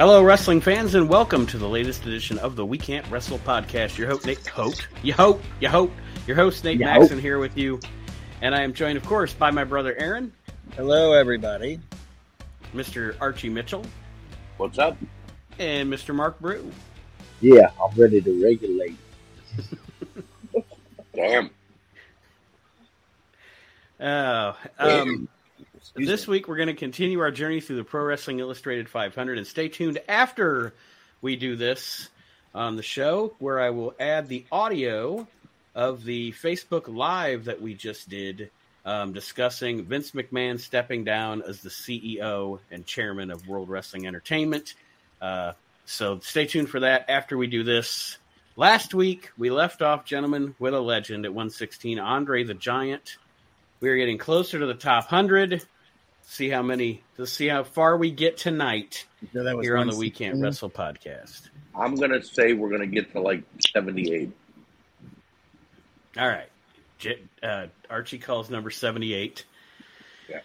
Hello, wrestling fans, and welcome to the latest edition of the We Can't Wrestle podcast. Your host, Nate Hope. You hope, you hope. Your host, Nate You Maxon, hope. here with you. And I am joined, of course, by my brother Aaron, Hello, everybody. Mr. Archie Mitchell, What's up? and Mr. Mark Brew. Yeah, I'm ready to regulate. Damn. Uh, um, Excuse this me. week, we're going to continue our journey through the Pro Wrestling Illustrated 500. And stay tuned after we do this on the show, where I will add the audio of the Facebook Live that we just did um, discussing Vince McMahon stepping down as the CEO and chairman of World Wrestling Entertainment. Uh, so stay tuned for that after we do this. Last week, we left off, gentlemen, with a legend at 116, Andre the Giant. We are getting closer to the top 100. See how many, to see how far we get tonight So that was here on the 116. We Can't Wrestle podcast. I'm gonna say we're gonna get to like 78. All right. J- uh, Archie calls number 78. Yeah.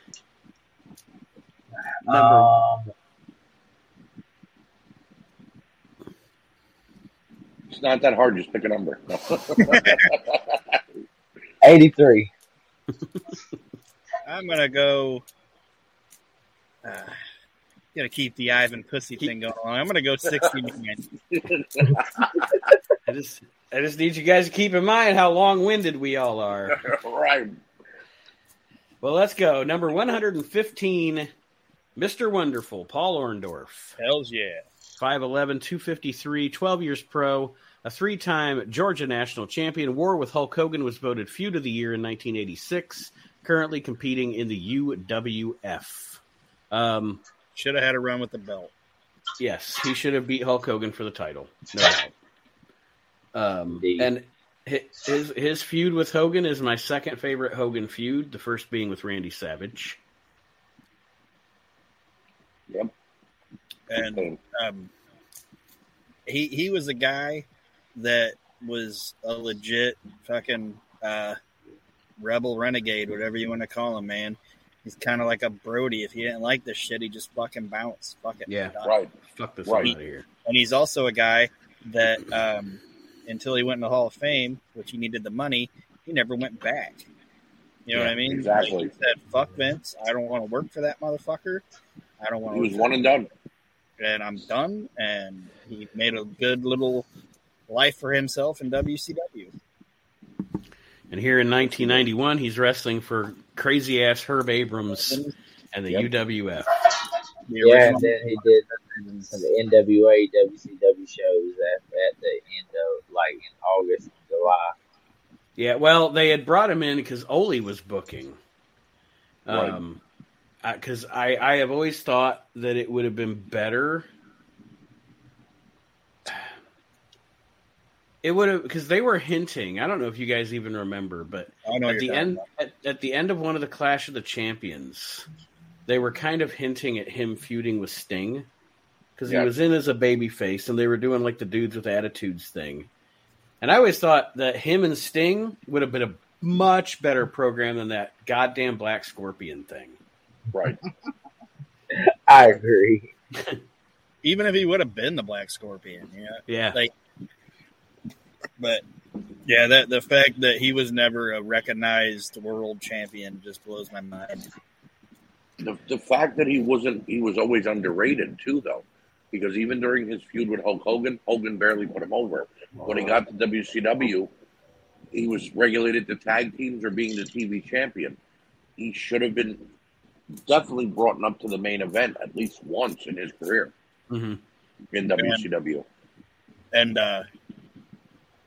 Number, Um, It's not that hard. Just pick a number. 83. I'm gonna go. Uh, gotta keep the Ivan Putski Keep- thing going on. I'm gonna go 69. I just, I just need you guys to keep in mind how long-winded we all are. right. Well, let's go. Number 115, Mr. Wonderful, Paul Orndorff. Hells yeah. 5'11, 253, 12 years pro, a three time Georgia national champion. War with Hulk Hogan was voted Feud of the Year in 1986, currently competing in the UWF. Um, Should have had a run with the belt. yes, he should have beat Hulk Hogan for the title. No doubt. Um, and his, his feud with Hogan is my second favorite Hogan feud, the first being with Randy Savage. Yep. And um, he he was a guy that was a legit fucking uh, rebel renegade, whatever you want to call him, man. He's kind of like a Brody. If he didn't like this shit, he just fucking bounce. Fuck it. Yeah. Done. Right. Fuck this Right. out of here. and he's also a guy that um, until he went in the Hall of Fame, which he needed the money, he never went back. You know what I mean? exactly. Like, he said, "Fuck Vince, I don't want to work for that motherfucker. I don't want He was one and done. and I'm done. And he made a good little life for himself in WCW. And here in 1991, he's wrestling for crazy ass Herb Abrams and the Yep. UWF. The Yeah, and then he did some NWA, WCW shows at, at the end of, like, in August, July. Yeah, well, they had brought him in because Ole was booking. Um, because I, I have always thought that it would have been better. It would have because they were hinting. I don't know if you guys even remember, but at the end at, at the end of one of the Clash of the Champions, they were kind of hinting at him feuding with Sting because Yeah. he was in as a baby face, and they were doing like the dudes with attitudes thing. And I always thought that him and Sting would have been a much better program than that goddamn Black Scorpion thing. Right. I agree. Even if he would have been the Black Scorpion, yeah. Yeah, Like, but yeah, that the fact that he was never a recognized world champion just blows my mind. The, the fact that he wasn't, he was always underrated too, though, because even during his feud with Hulk Hogan, Hogan barely put him over. When he got to WCW, he was regulated to tag teams or being the TV champion. He should have been definitely brought up to the main event at least once in his career hmm in WCW. And uh,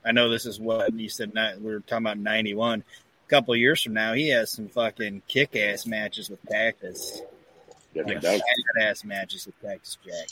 I know this is what you said. Not, we were talking about ninety one. A couple of years from now, he has some fucking kick ass matches with Cactus. Yes, he Yes. does. Badass matches with Cactus Jack.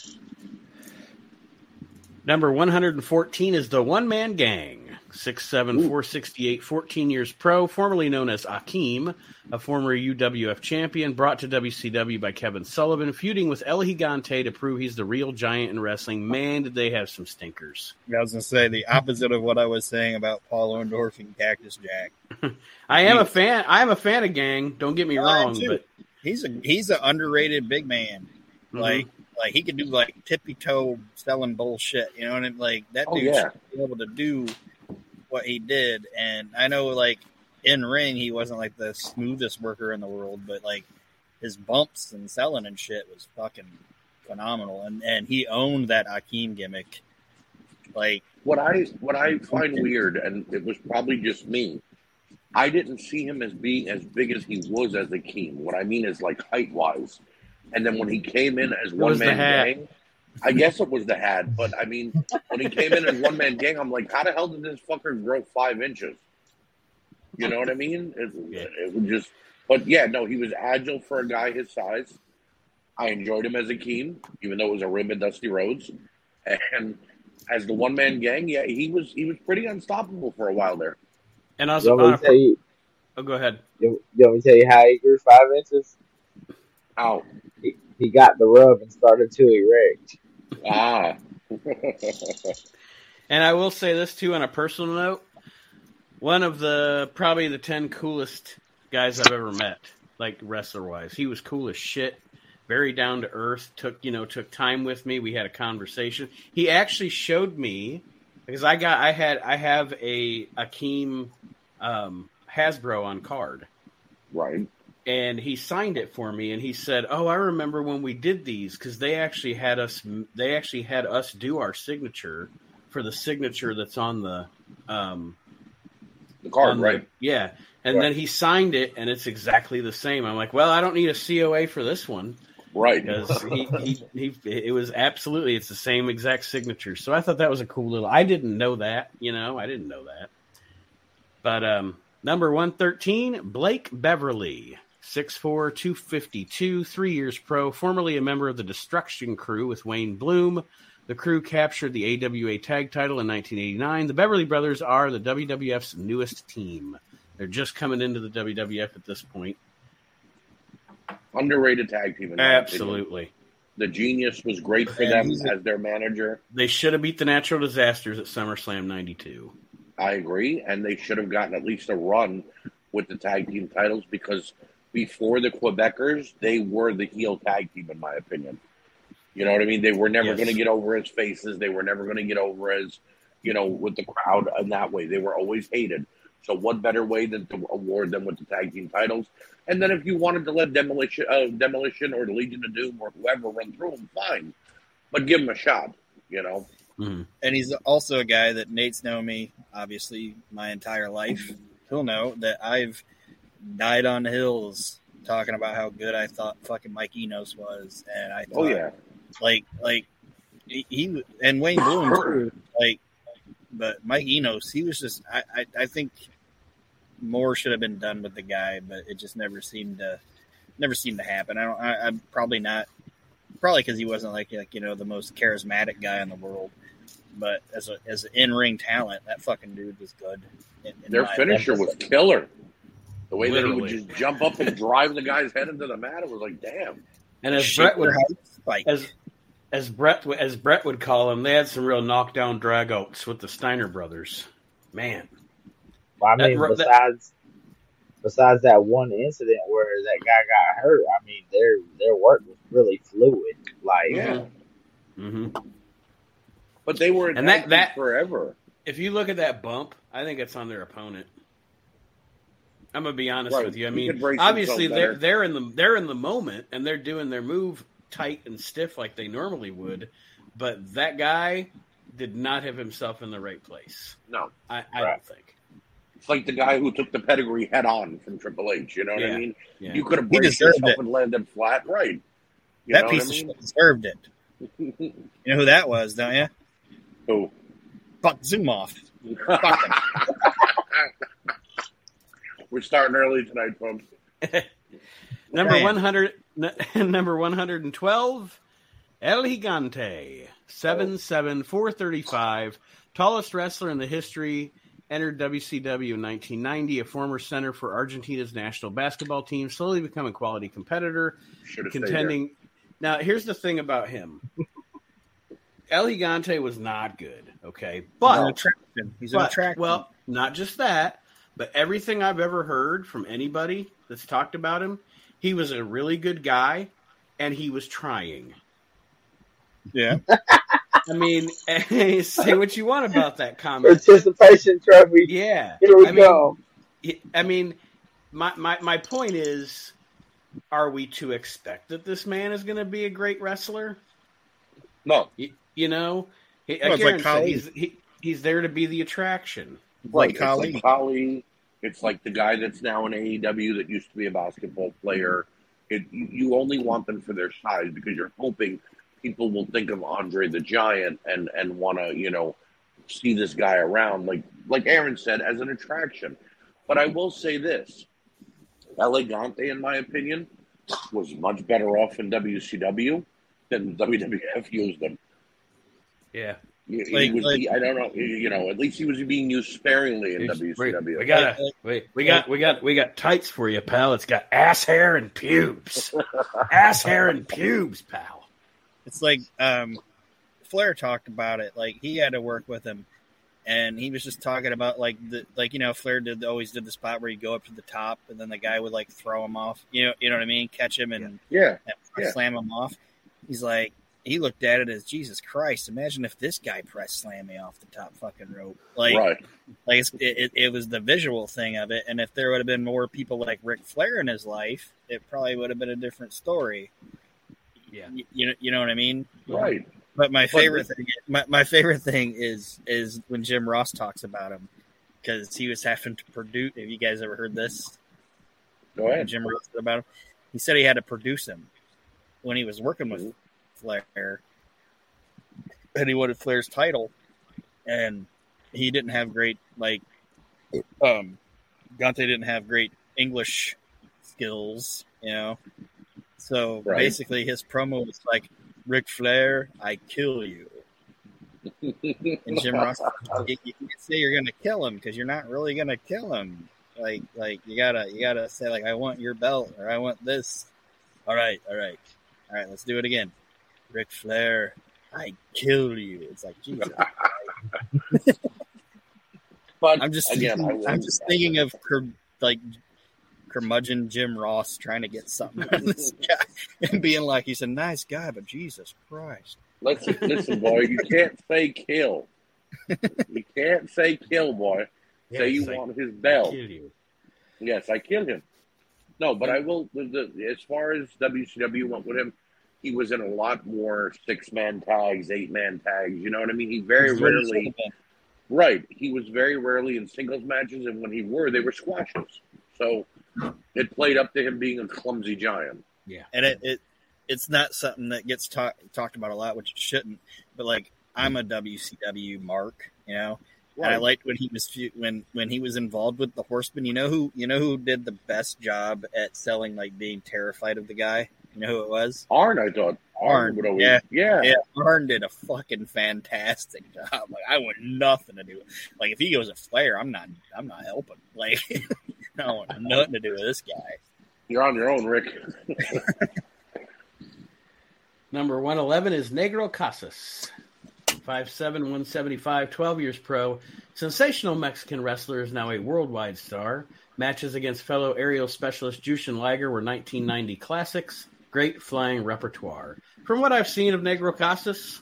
Number 114 is the One Man Gang. 6'7, 468, 14 years pro, formerly known as Akeem, a former UWF champion, brought to WCW by Kevin Sullivan, feuding with El Gigante to prove he's the real giant in wrestling. Man, did they have some stinkers. I was going to say the opposite of what I was saying about Paul Orndorff and Cactus Jack. I am a fan. I am a fan of Gang. Don't get me I wrong, but He's a he's an underrated big man. Mhm. Like like he could do like tippy toe selling bullshit. You know what I mean? Like that Oh, dude yeah. should be able to do what he did. And I know like in ring he wasn't like the smoothest worker in the world, but like his bumps and selling and shit was fucking phenomenal. And and he owned that Akeem gimmick. Like what I what I find weird, and it was probably just me. I didn't see him as being as big as he was as Akeem. What I mean is like height wise, and then when he came in as one man gang, I guess it was the hat. But I mean, when he came in as one man gang, I'm like, how the hell did this fucker grow five inches? You know what I mean? It, Yeah. it was just, but yeah, no, he was agile for a guy his size. I enjoyed him as Akeem, even though it was a rim and Dusty Rhodes, and as the one man gang, yeah, he was he was pretty unstoppable for a while there. And I was You want me to tell you? oh, go ahead. You, you want me to tell you how he grew five inches? Ow. He, he got the rub and started to erect. Ah. And I will say this too on a personal note. One of the probably the ten coolest guys I've ever met, like wrestler wise. He was cool as shit. Very down to earth. Took you know took time with me. We had a conversation. He actually showed me because I got I had I have a Akeem um, Hasbro on card right. And he signed it for me and he said oh i remember when we did these because they actually had us they actually had us do our signature for the signature that's on the um The card, on the- right? yeah and Right. then he signed it and it's exactly the same i'm like well i don't need a coa for this one Right. because he, he, he it was absolutely it's the same exact signature so i thought that was a cool little i didn't know that you know i didn't know that but um number 113 blake beverly 6'4 252 three years pro formerly a member of the destruction crew with wayne bloom the crew captured the awa tag title in 1989 the beverly brothers are the wwf's newest team they're just coming into the wwf at this point Underrated tag team. In absolutely The genius was great for them as their manager. They should have beat the Natural Disasters at SummerSlam '92. I agree, and they should have gotten at least a run with the tag team titles because before the Quebecers, they were the heel tag team, in my opinion. You know what I mean? They were never Yes. going to get over as faces. They were never going to get over as, you know, with the crowd in that way. They were always hated. So, what better way than to award them with the tag team titles? And then, if you wanted to let Demolition, uh, Demolition or the Legion of Doom or whoever run through them, fine, but give them a shot. You know, Mhm. and he's also a guy that Nate's known me obviously my entire life. He'll know that I've died on the hills talking about how good I thought fucking Mike Enos was, and I oh, thought, oh yeah, like like he, he and Wayne Bloom too, like, but Mike Enos, he was just I, I I think more should have been done with the guy, but it just never seemed to never seemed to happen. I don't. I, I'm probably not probably because he wasn't like like you know the most charismatic guy in the world. But as a as an in ring talent, that fucking dude was good. in- in Their finisher was killer. The way that he would just jump up and drive the guy's head into the mat, it was like, damn. And as Shaker Brett would house spike. as as Brett as Brett would call him, they had some real knockdown dragouts with the Steiner brothers. Man, Well, I mean, that- besides besides that one incident where that guy got hurt, I mean, their their work was really fluid. Like, Yeah. hmm But they were in And that- that- forever. if you look at that bump, I think it's on their opponent. I'm gonna be honest Right. with you. I mean, obviously they're better. they're in the they're in the moment and they're doing their move tight and stiff like they normally would, but that guy did not have himself in the right place. No. I, I Right. don't think. It's like the guy who took the pedigree head on from Triple H. You know what Yeah. I mean? Yeah. You could have He braced deserved yourself it. and landed flat, right? You that piece what I of mean? shit deserved it. You know who that was, don't you? Who? Fuck Zumhofe. Fuck him. We're starting early tonight, folks. Number Man. one hundred, number one hundred and twelve, El Gigante, seven seven four thirty five, tallest wrestler in the history. Entered WCW in 1990, a former center for Argentina's national basketball team, slowly become a quality competitor, Should have stayed contending. Now, here's the thing about him: El Gigante was not good. Okay, but He's an attraction. He's an attraction. well, not just that, but everything I've ever heard from anybody that's talked about him, he was a really good guy and he was trying. Yeah. I mean, say what you want about that comment. Participation trophy. Yeah. Here we I mean, go. I mean, my, my, my point is are we to expect that this man is going to be a great wrestler? No, You, you know, he, Well, it's like he's, he, he's there to be the attraction. Right. Like It's like Khali. It's like the guy that's now in AEW that used to be a basketball player. It, you you only want them for their size because you're hoping people will think of Andre the Giant and and want to you know see this guy around like like Aaron said as an attraction. But I will say this: El Gigante, in my opinion, was much better off in WCW than WWF used him. Yeah. He, he Like- was, like- he- I don't know, you know, at least he was being used sparingly in Wait, WCW. we got Like- wait, we got we got we got tights for you, pal. It's got ass hair and pubes. ass hair and pubes, pal. It's like um, Flair talked about it. Like he had to work with him, and he was just talking about like the like you know Flair did always did the spot where you go up to the top, and then the guy would like throw him off. You know, you know what I mean? Catch him and, yeah, and Yeah. slam him off. He's like. He looked at it as Jesus Christ. Imagine if this guy press slammed me off the top fucking rope. Like, right. like it, it, it was the visual thing of it. And if there would have been more people like Ric Flair in his life, it probably would have been a different story. Yeah. You, you know, you know what I mean? Right. But my But- favorite thing, my, my favorite thing is is when Jim Ross talks about him because he was having to produce. Have you guys ever heard this? Go ahead. Jim Ross about him. He said he had to produce him when he was working with mm-hmm. Flair, and he wanted Flair's title, and he didn't have great like, um, Gante didn't have great English skills, you know. So Right. basically, his promo was like, "Ric Flair, I kill you." And Jim Ross, you, you can't say you're gonna kill him because you're not really gonna kill him. Like, like you gotta, you gotta say like, I want your belt or I want this. All right, all right, all right. Let's do it again. Ric Flair, I kill you. It's like, Jesus. But I'm just, again, I thinking, will, I'm just thinking of cur, like curmudgeon Jim Ross trying to get something out of this guy and being like, he's a nice guy, but Jesus Christ. listen, listen, boy. You can't say kill. you can't say kill, boy. say you Yes, I want his belt. kill you. Yes, I kill him. No, but I will. The, the, as far as WCW went with him, he was in a lot more six man tags, eight man tags. You know what I mean? He very He's he rarely. should have been. Right. He was very rarely in singles matches, and when he were, they were squashes. So it played up to him being a clumsy giant. Yeah, and it, it it's not something that gets talk, talked about a lot, which it shouldn't. But like, I'm a WCW mark, you know, and I Right. liked when he was when when he was involved with the Horsemen. You know who you know who did the best job at selling like being terrified of the guy. You know who it was? Arn, I thought. Arn, Arn, would always. yeah. Yeah. Yeah, Arn did a fucking fantastic job. Like I want nothing to do. with Like if he goes a Flair, I'm not. I'm not helping. Like I want nothing to do with this guy. You're on your own, Rick. Number 111 is Negro Casas. 5'7", 175, 12 years pro. Sensational Mexican wrestler is now a worldwide star. Matches against fellow aerial specialist Jushin Liger were 1990 classics. Great flying repertoire. From what I've seen of Negro Casas,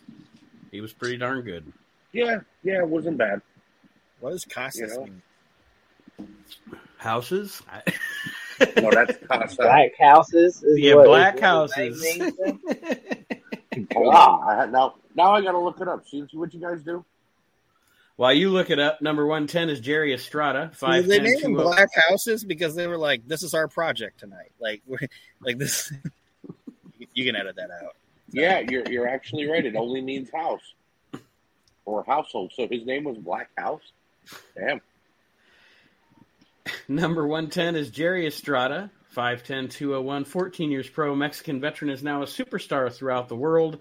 he was pretty darn good. Yeah, yeah, it wasn't bad. What does Casas You know? mean? Houses? No, that's Casa. Black houses. Is yeah, what- is black what houses. his name means? Hold on. I had, now, now I got to look it up. See, see what you guys do. While you look it up, number 110 is Jerry Estrada. So they named them oh. black houses because they were like, "This is our project tonight." Like, we're, like this. You can edit that out. Yeah, you're you're actually right. It only means house or household. So his name was Black House. Damn. Number 110 is Jerry Estrada, 5'10", 201, 14 years pro, Mexican veteran, is now a superstar throughout the world.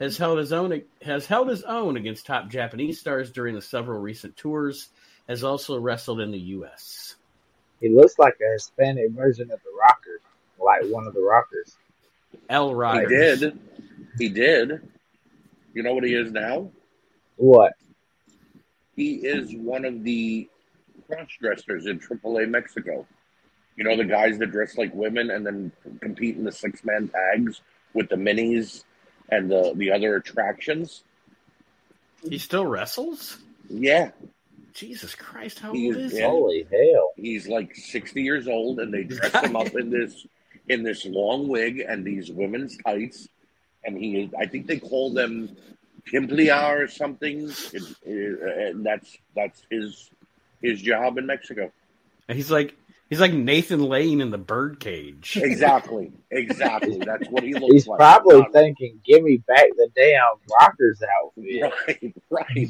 Has held his own has held his own against top Japanese stars during the several recent tours. Has also wrestled in the U.S. He looks like a Hispanic version of the Rocker, like one of the Rockers. L. He did. He did. You know what he is now? What? He is one of the cross dressers in AAA Mexico. You know the guys that dress like women and then compete in the six man tags with the minis and the the other attractions. He still wrestles? Yeah, Jesus Christ, how He old is- is he? Holy hell! he's like sixty years old, and they dress him up in this in this long wig and these women's tights, and he I think they call them pimplia or something, It- it- and that's that's his his job in Mexico. And He's like he's like Nathan Lane in the birdcage. Exactly, exactly. That's what he looks He's like. probably Not- thinking, "Give me back the damn rockers outfit." right, right.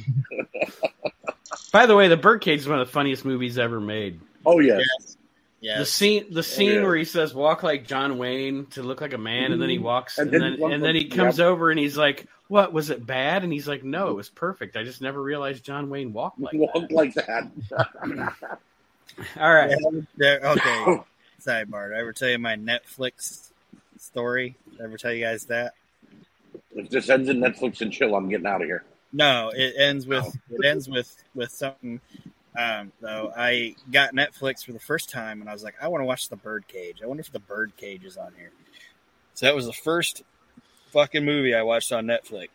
By the way, the birdcage is one of the funniest movies ever made. Oh yeah, Yes. The scene, the scene yeah. where he says "walk like John Wayne" to look like a man, and then he mm-hmm. walks, And and, then then and then he like- comes over and he's like, "What was it bad?" And he's like, "No, it was perfect. I just never realized John Wayne walked like walk that." like that. All right, Yeah, there- okay. Oh. Sidebar. Did I ever tell you my Netflix story? Did I ever tell you guys that? if this ends in Netflix and chill, I'm getting out of here. No, it ends with Oh. it ends with with something. Um, though I got Netflix for the first time, and I was like, I want to watch the Birdcage. I wonder if the Birdcage is on here. So that was the first fucking movie I watched on Netflix.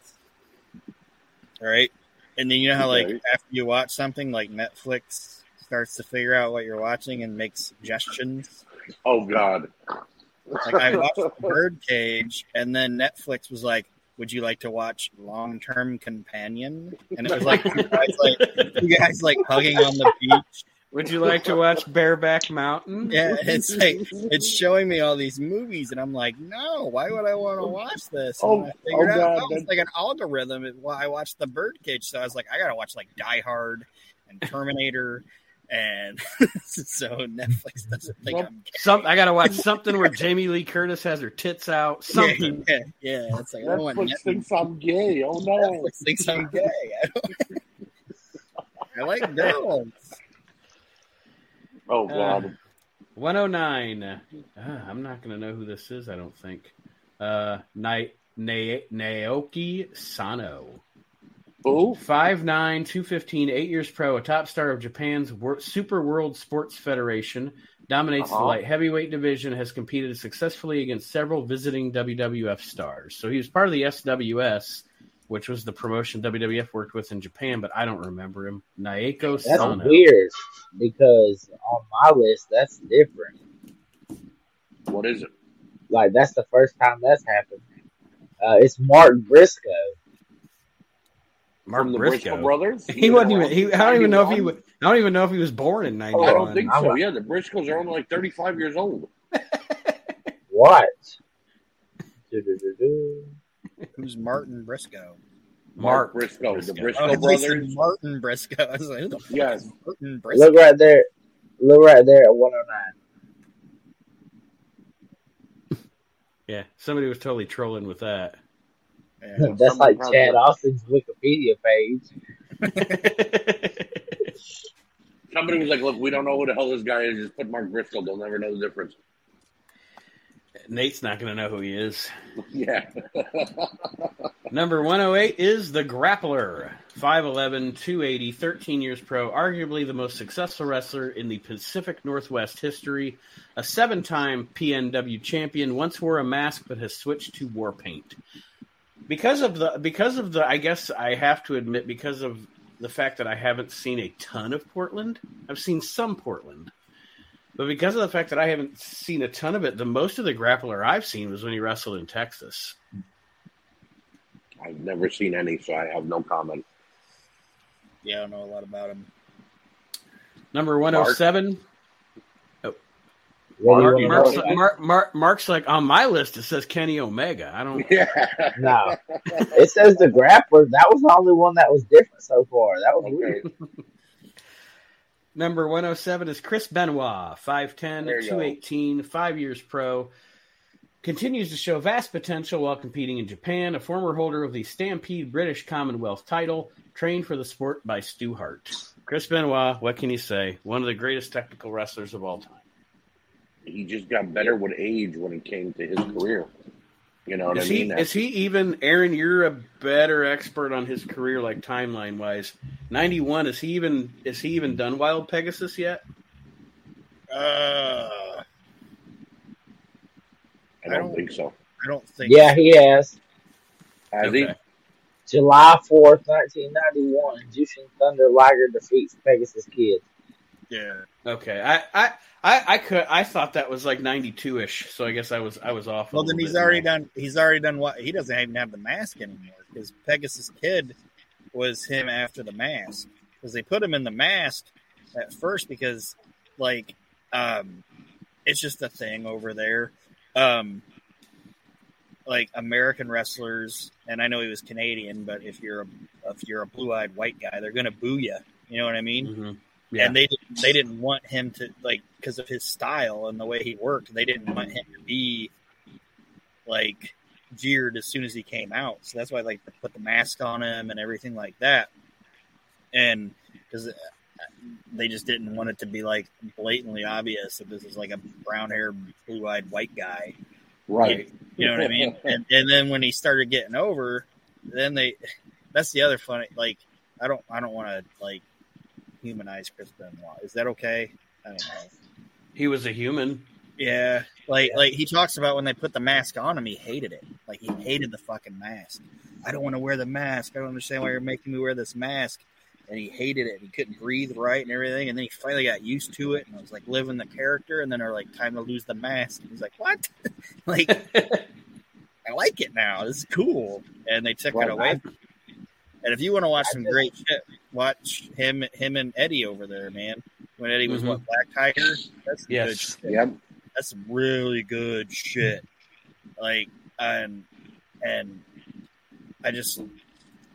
All right, and then you know how like Okay. after you watch something, like Netflix starts to figure out what you're watching and make suggestions. Oh God. Like I watched the Birdcage, and then Netflix was like, "Would you like to watch Long Term Companion?" And it was like you guys like you guys like hugging on the beach. would you like to watch Bareback Mountain? Yeah, it's like it's showing me all these movies, and I'm like, no, why would I want to watch this? And Oh, I figured oh, out God, it's that- like an algorithm. It- Well, I watched the Birdcage, so I was like, I gotta watch like Die Hard and Terminator, and so Netflix doesn't think Well, I'm gay. Some I gotta watch something where Jamie Lee Curtis has her tits out. Something. Yeah, yeah, yeah. It's like I don't want Netflix Netflix, thinks I'm gay. Oh no. Netflix thinks I'm gay. I, I like girls. Oh God. 109. Uh, I'm not going to know who this is, I don't think. Uh, Na- Na- Naoki Sano. Who? 5'9, 215, 8 years pro, a top star of Japan's Wor- Super World Sports Federation, dominates the Uh-huh. light heavyweight division, has competed successfully against several visiting WWF stars. So he was part of the SWS, which was the promotion WWF worked with in Japan, but I don't remember him. Naoko That's Sano. weird because on my list, that's different. What is it? Like that's the first time that's happened. Uh, it's Mark Briscoe. Mark From the Briscoe. Briscoe brothers? He wasn't even. He, I don't even know if he. was- I don't even know if he was born in Oh, I don't think so. Yeah, the Briscoes are only like 35 years old. What? Who's Martin Briscoe? Mark Briscoe, the Briscoe. Oh, Briscoe said brothers. Martin Briscoe. I was like, who the fuck Yes. Martin Briscoe? Look right there. Look right there at 109. Yeah, somebody was totally trolling with that. Yeah. That's like Chad probably- Austin's Wikipedia page. Somebody was like, look, we don't know who the hell this guy is. Just put Mark Briscoe. They'll never know the difference. Nate's not going to know who he is. Yeah. Number 108 is the Grappler. 5'11, 280, 13 years pro, arguably the most successful wrestler in the Pacific Northwest history. A seven time PNW champion, once wore a mask but has switched to war paint. Because of the, because of the, I guess I have to admit, because of the fact that I haven't seen a ton of Portland, I've seen some Portland. But because of the fact that I haven't seen a ton of it, the most of the grappler I've seen was when he wrestled in Texas. I've never seen any, so I have no comment. Yeah, I don't know a lot about him. Number 107. What do Mark, Mark's, like, Mark, Mark, Mark's like, on my list, it says Kenny Omega. I don't. Yeah. No. It says the grappler. That was the only one that was different so far. That was Okay. weird. Number 107 is Chris Benoit, 5'10, There you go. 218, five years pro. Continues to show vast potential while competing in Japan, a former holder of the Stampede British Commonwealth title, trained for the sport by Stu Hart. Chris Benoit, what can you say? One of the greatest technical wrestlers of all time. He just got better with age when it came to his career. You know what Is I he mean? is he even Aaron? You're a better expert on his career, like timeline wise. Ninety one. Is he even is he even done Wild Pegasus yet? Uh, I I don't don't- think so. I don't think. Yeah, he has. Has he? July 4th, 1991, Jushin Thunder Liger defeats Pegasus Kid. Yeah. Okay. I, I, I, I could. I thought that was like ninety-two ish. So I guess I was. I was off. Well, then he's already there. done. He's already done what? He doesn't even have the mask anymore because Pegasus Kid was him after the mask because they put him in the mask at first because like um, it's just a thing over there. Um, like American wrestlers, and I know he was Canadian, but if you're a if you're a blue eyed white guy, they're gonna boo you. You know what I mean? Mhm. Yeah. and they didn't, they didn't want him to like because of his style and the way he worked. They didn't want him to be like jeered as soon as he came out. So that's why like they put the mask on him and everything like that. And because uh, they just didn't want it to be like blatantly obvious that this is like a brown haired, blue eyed white guy. Right. You know what I mean? And, and then when he started getting over, then they that's the other funny like I don't I don't want to like humanize Chris Benoit. Is that okay? I don't know. He was a human. Yeah, like like he talks about when they put the mask on him, he hated it. Like he hated the fucking mask. I don't want to wear the mask. I don't understand why you're making me wear this mask. And he hated it. He couldn't breathe right and everything. And then he finally got used to it and was like living the character. And then they're like, time to lose the mask. And he's like, what? like I like it now. This is cool. And they took Well, it away. and if you want to watch I some just- great shit, watch him him and Eddie over there, man. When Eddie was Mhm. what Black Tiger, that's Yes. good shit. Yep. That's really good shit. Like and and I just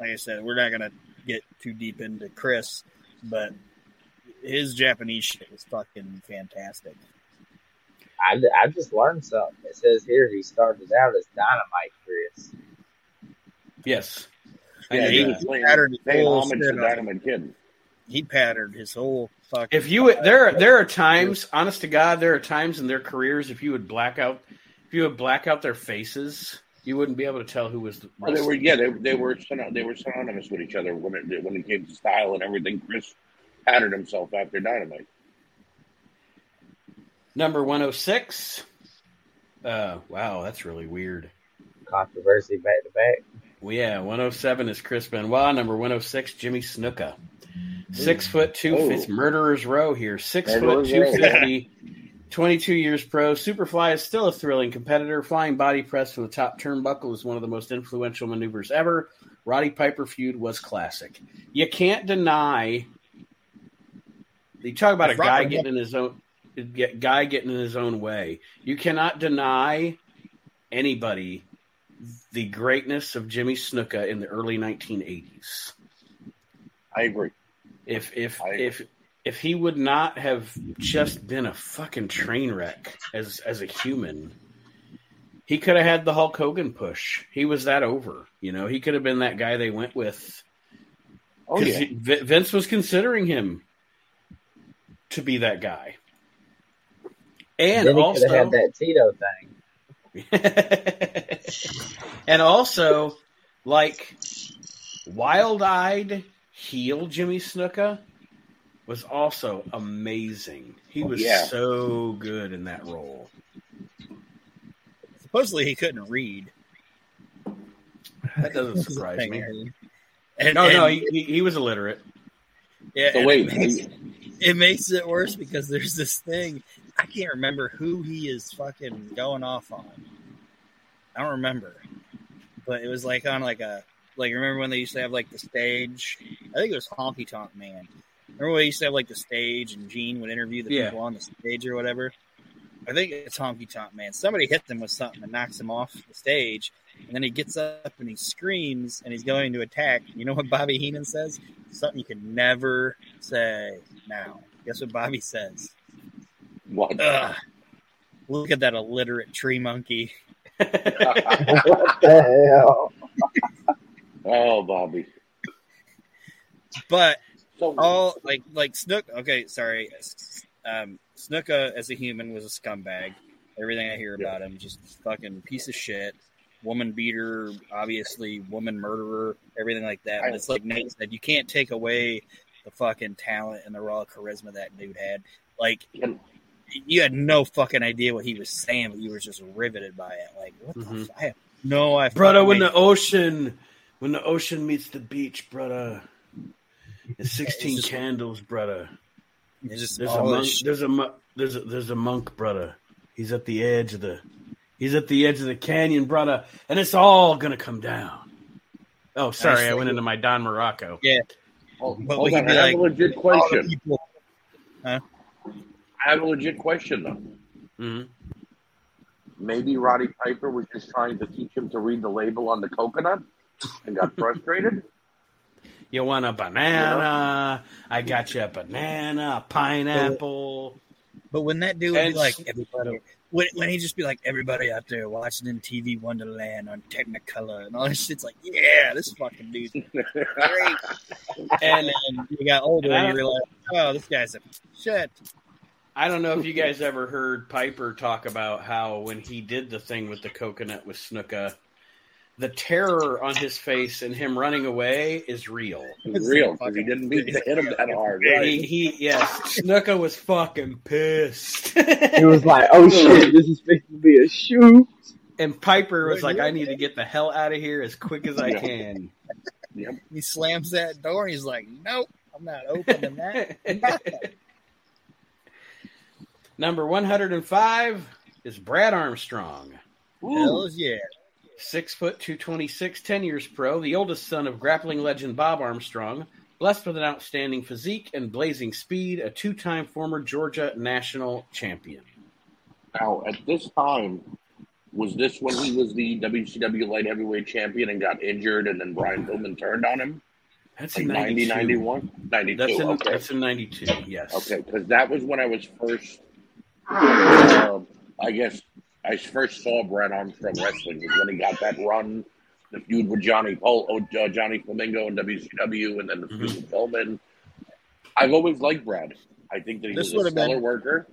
like I said, we're not gonna get too deep into Chris, but his Japanese shit was fucking fantastic. I, I just learned something. It says here he started out as Dynamite Chris. Yes. I Yeah, knew he was Playing- patterned his paying whole homage to Dynamite Kid. He patterned his whole fucking. If you would, there, there are times, honest to God, there are times in their careers if you would black out, if you would black out their faces, you wouldn't be able to tell who was. The Oh, they were yeah they, they were they were synonymous with each other when it when it came to style and everything. Chris patterned himself after Dynamite. Number one hundred six. Uh, wow, that's really weird. Controversy back to back. Well, yeah, 107 is Chris Benoit. Number 106, Jimmy Snuka. Six foot two, Oh. it's Murderer's Row here. Six foot Row. 250, 22 years pro. Superfly is still a thrilling competitor. Flying body press from the top turnbuckle is one of the most influential maneuvers ever. Roddy Piper feud was classic. You can't deny. You talk about a guy getting in his own get- guy getting in his own way. You cannot deny anybody the greatness of Jimmy Snuka in the early 1980s. I agree. If if I- if if he would not have just been a fucking train wreck as as a human, he could have had the Hulk Hogan push. He was that over. You know, he could have been that guy they went with. Oh 'Cause yeah. he- Vi- Vince was considering him to be that guy. And then he also, could have had that Tito thing. and also, like wild-eyed heel Jimmy Snuka was also amazing. He was Yeah. so good in that role. supposedly he couldn't read. That doesn't surprise me. And, No, no, and- he, he, he was illiterate. yeah, So wait, it makes, it makes it worse because there's this thing. I can't remember who he is fucking going off on. I don't remember, but it was like on like a like remember when they used to have like the stage? I think it was Honky Tonk Man. Remember when they used to have like the stage and Gene would interview the Yeah. people on the stage or whatever. I think it's Honky Tonk Man. Somebody hit them with something and knocks him off the stage, and then he gets up and he screams and he's going to attack. You know what Bobby Heenan says? Something you can never say now. Guess what Bobby says? What? Ugh. Look at that illiterate tree monkey. what the hell? oh, Bobby. But So all like like Snook. Okay, sorry. Um, Snuka as a human was a scumbag. Everything I hear Yeah. about him, just fucking piece of shit. Woman beater, obviously woman murderer, everything like that. But it's like Nate said, you can't take away the fucking talent and the raw charisma that dude had. Like And- you had no fucking idea what he was saying, but you were just riveted by it. Like, what the Mhm. f- I have No, I brother. When the ocean, when the ocean meets the beach, brother. It's sixteen just- candles, brother. it's just There's a monk. There's a mo- there's a there's a monk, brother. He's at the edge of the he's at the edge of the canyon, brother, and it's all gonna come down. Oh, sorry, I went into my Don Muraco. Yeah, Oh, But hold we on, I have like, a legit question. people. I have a legit question though. hmm Maybe Roddy Piper was just trying to teach him to read the label on the coconut and got frustrated. You want a banana? I got you a banana, a pineapple. But when that dude would And be like, everybody, when, when he just be like, everybody out there watching in TV Wonderland on Technicolor and all this shit's like, yeah, this fucking dude. great. and then you got older and you realize, oh, this guy's a shit. I don't know if you guys ever heard Piper talk about how when he did the thing with the coconut with Snuka, the terror on his face and him running away is real. It's real because he didn't mean to hit him that hard. He, Right? he yes, Snuka was fucking pissed. He was like, "Oh shit, this is supposed to be a shoe." and Piper was like, I need to get the hell out of here as quick as I Yeah. can. He slams that door and he's like, nope, I'm not opening that. Number 105 is Brad Armstrong. Hells yeah. Six foot, 226, 10 years pro, the oldest son of grappling legend Bob Armstrong, blessed with an outstanding physique and blazing speed, a two time former Georgia national champion. Now, at this time, was this when he was the WCW light heavyweight champion and got injured, and then Brian Pillman turned on him? That's Like in 90, 92. 91? 92, That's in, okay. that's in 92, yes. Okay, because that was when I was first, uh, I guess, I first saw Brad Armstrong wrestling, was when he got that run, the feud with Johnny Pol- oh, uh, Johnny Flamingo and WCW, and then the feud Mhm. with Pillman. I've always liked Brad. I think that he This was a would've been- stellar worker.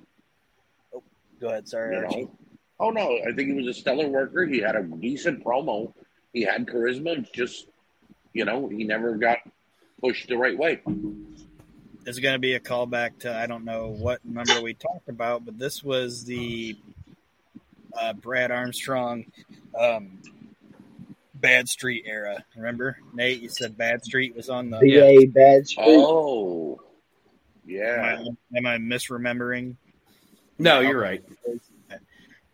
Go ahead, sorry, You know? Oh no, I think he was a stellar worker. He had a decent promo. He had charisma. It's just, you know, he never got pushed the right way. There's going to be a callback to I don't know what number we talked about, but this was the uh, Brad Armstrong um, Bad Street era. Remember, Nate? You said Bad Street was on the. BA Bad Street. Oh, Am yeah. I, am I misremembering? No, you're right.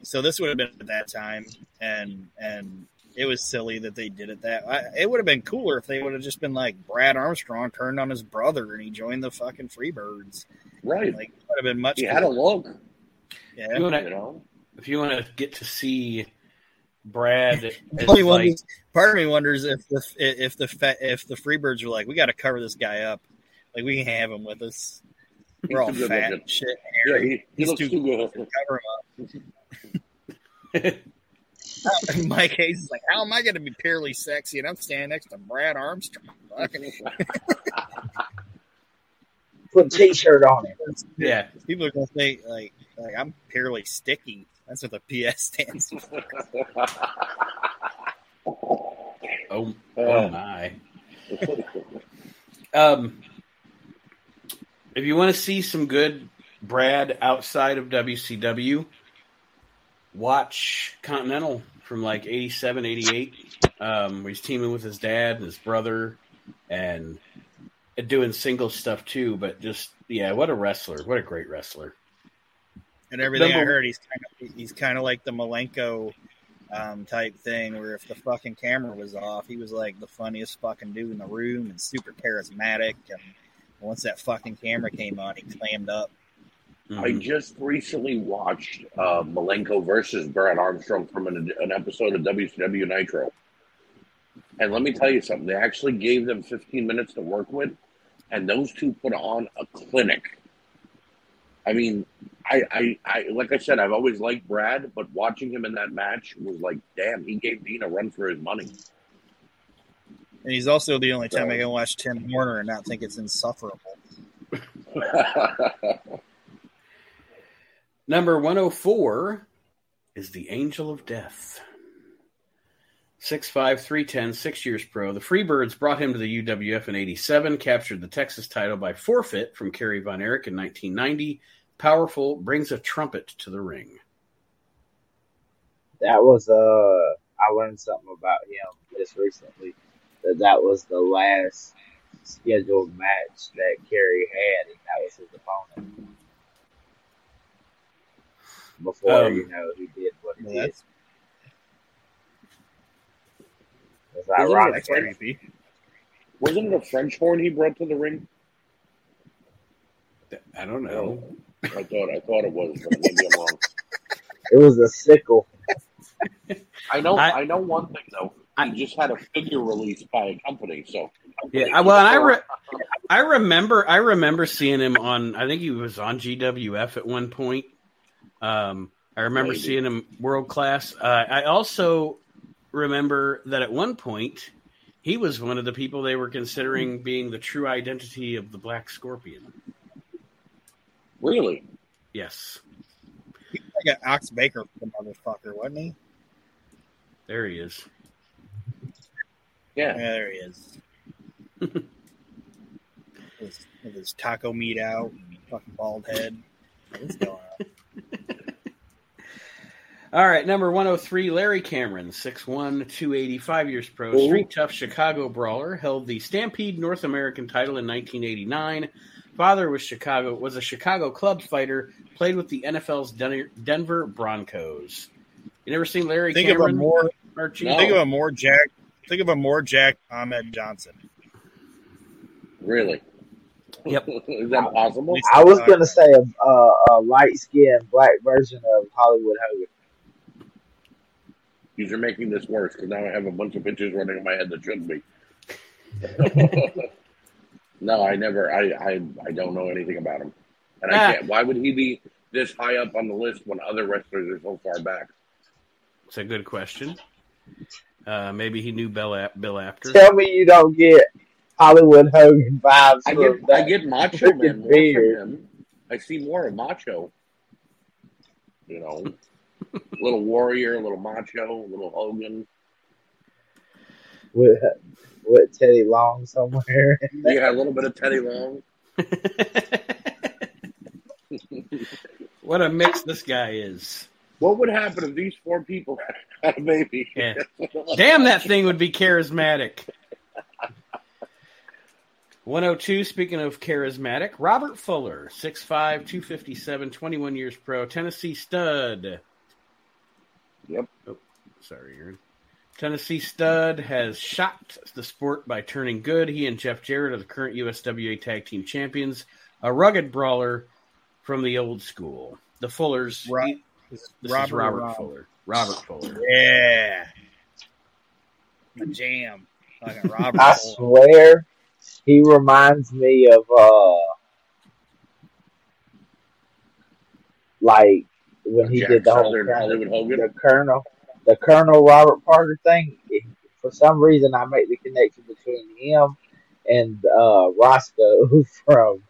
So this would have been at that time, and and it was silly that they did it that. I, it would have been cooler if they would have just been like Brad Armstrong turned on his brother and he joined the fucking Freebirds. Right. Like it would have been much. He had a look. yeah. You wanna, You know. if you want to get to see Brad, as like, wonders, part of me wonders if the if the fa- if the Freebirds were like, we got to cover this guy up, like we can have him with us. We're all He's too good fat and shit. Yeah, he, he He's looks too- too good. Cover him up. Mike Hayes is like, how am I going to be purely sexy and I'm standing next to Brad Armstrong? Fucking- Put a T-shirt on it. yeah, People are going to think like, like I'm purely sticky. That's what the PS stands for. oh, oh Uh, my. Um, if you want to see some good Brad outside of WCW, watch Continental from like 87, 88, um, where he's teaming with his dad and his brother and doing single stuff too. But just, yeah, what a wrestler. What a great wrestler. And everything I heard, he's kind of he's kind of like the Malenko um, type thing, where if the fucking camera was off, he was like the funniest fucking dude in the room and super charismatic. And once that fucking camera came on, he clammed up. I Mhm. just recently watched uh, Malenko versus Brad Armstrong from an, an episode of WCW Nitro. And let me tell you something. They actually gave them 15 minutes to work with, and those two put on a clinic. I mean, I, I, I like I said, I've always liked Brad, but watching him in that match was like, damn, he gave Dean a run for his money. And he's also the only time So- I can watch Tim Horner and not think it's insufferable. Number 104 is the Angel of Death. 6'5, 310, six years pro. The Freebirds brought him to the UWF in 87, captured the Texas title by forfeit from Kerry Von Erich in 1990. Powerful brings a trumpet to the ring. That was uh, I learned something about him just recently that that was the last scheduled match that Kerry had, and that was his opponent. Before Um, you know he did what he Well, did. that's, It's Isn't ironic. that's that- creepy. Wasn't it a French horn he brought to the ring? I don't know. I thought I thought it was, but maybe I'm wrong. It was a sickle. I know I- I, know one thing though. I- just had a figure released by a company, so Yeah, well, and I re- I remember I remember seeing him on. I think he was on GWF at one point. Um, I remember Maybe. seeing him world class. Uh, I also remember that at one point he was one of the people they were considering being the true identity of the Black Scorpion. really, Yes, Like an Ox Baker motherfucker, wasn't he? there he is. yeah. Yeah, there he is. with, with his taco meat out and fucking bald head. What's going on? All right, number 103, Larry Cameron, 6'1", 285 years pro, Ooh. street tough Chicago brawler, held the Stampede North American title in 1989. Father was Chicago was a Chicago club fighter, played with the NFL's Den- Denver Broncos. You never seen Larry Think of a Cameron? more Archie? No. think of a more Jack think of a more Jack Ahmed Johnson. Really? Yep. Is that possible? I was gonna say a, a, a light skinned black version of Hollywood Hogan. You're making this worse because now I have a bunch of pictures running in my head that shouldn't be. no, I never. I, I I don't know anything about him, and Ah. I can't. Why would he be this high up on the list when other wrestlers are so far back? It's a good question. Uh, maybe he knew Bill, A- Bill after. Tell me you don't get Hollywood Hogan vibes I get that. I get Macho Man more beard. from him. I see more of Macho. You know, little warrior, little Macho, little Hogan. with, with Teddy Long somewhere. Yeah, a little bit of Teddy Long. what a mix this guy is. What would happen if these four people had a baby? Yeah. Damn, that thing would be charismatic. 102, speaking of charismatic, Robert Fuller, 6'5, 257, 21 years pro, Tennessee stud. Yep. Oh, sorry, Aaron. Tennessee stud has shocked the sport by turning good. He and Jeff Jarrett are the current USWA Tag Team Champions. A rugged brawler from the old school. The Fullers. Ro- this Robert is Robert Rob. Fuller. Robert Fuller. Yeah. The jam. Fucking Robert. I Fuller. swear, he reminds me of uh, like when he Jack did the whole Southern Colonel, Hollywood Hogan. the Colonel, the Colonel Robert Parker thing. It- for some reason, I make the connection between him and uh, Roscoe from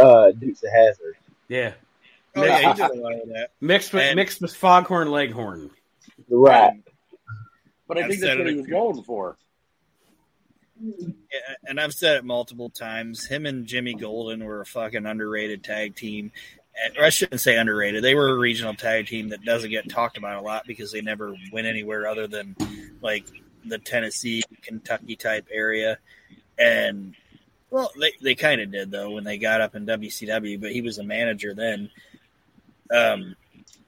uh, Dukes of Hazard. Yeah. Oh, yeah, he did a lot of that. Mixed with And- mixed with Foghorn Leghorn. Right. But I I've think that's what he was going for. And I've said it multiple times. Him and Jimmy Golden were a fucking underrated tag team. I shouldn't say underrated. They were a regional tag team that doesn't get talked about a lot because they never went anywhere other than like the Tennessee, Kentucky type area. And well, they, they kind of did though when they got up in WCW, but he was a manager then. Um,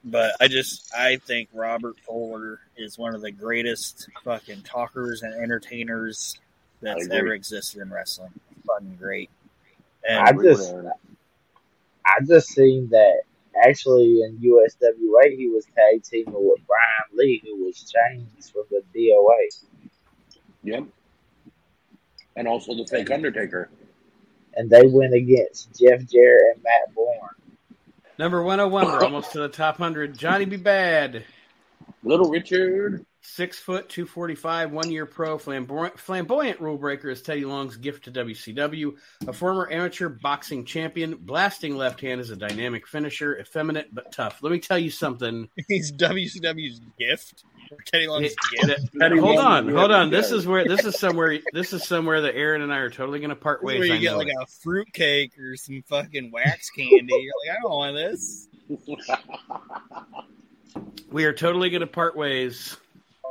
but I just I think Robert Fuller is one of the greatest fucking talkers and entertainers that's I ever existed in wrestling. Fucking great. I And just, I just seen that actually in USWA he was tag teaming with Brian Lee, who was changed from the DOA, Yep. And also the fake Undertaker. and they went against Jeff Jarrett and Matt Bourne. Number 101, we're almost to the top 100. Johnny B. Bad, Little Richard. Six foot, 245, one year pro, flamboyant, flamboyant rule breaker is Teddy Long's gift to WCW. A former amateur boxing champion, blasting left hand is a dynamic finisher, effeminate but tough. Let me tell you something. he's WCW's gift. Or Teddy Long's It- gift. Teddy hold Long, on, hold on. This is where this is somewhere this is somewhere that Aaron and I are totally going to part This is ways. where I you get know like it. a fruit cake or some fucking wax candy. You're like, I don't want this. We are totally going to part ways.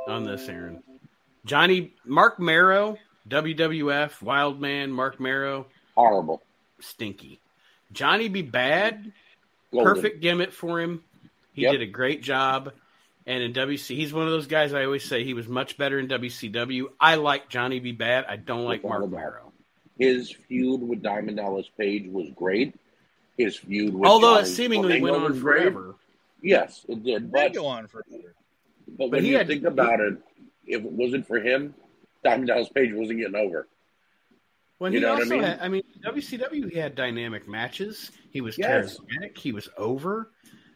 On this, Aaron. Johnny Mark Mero, WWF Wildman, Mark Mero, Horrible. stinky. Johnny be bad, Golden. perfect gimmick for him. He Yep. did a great job. And in WC, he's one of those guys I always say he was much better in WCW. I like Johnny B. Bad. I don't like Without Mark doubt. Mero. His feud with Diamond Dallas Page was great. His feud with Although it seemingly Flamingo went on was great. forever. Yes, it did. They But, go on forever. But But when he you had- think about it, if it wasn't for him, Diamond Dallas Page wasn't getting over. When You he know what I also mean? had, I mean, WCW, he had dynamic matches. He was Yes. charismatic. He was over.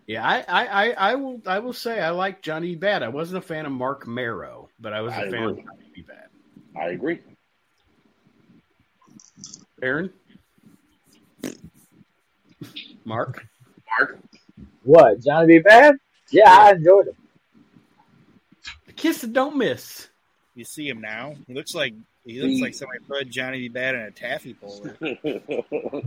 Yeah, I, I, I, I will, I will say I like Johnny Bad. I wasn't a fan of Mark Mero, but I was a I fan agree. of Johnny Bad. I agree. Aaron, Mark, Mark, What? Johnny B. Bad? Yeah, I enjoyed him. Kiss and don't miss. You see him now. He looks like he looks The- like somebody put Johnny B. Bad in a taffy puller.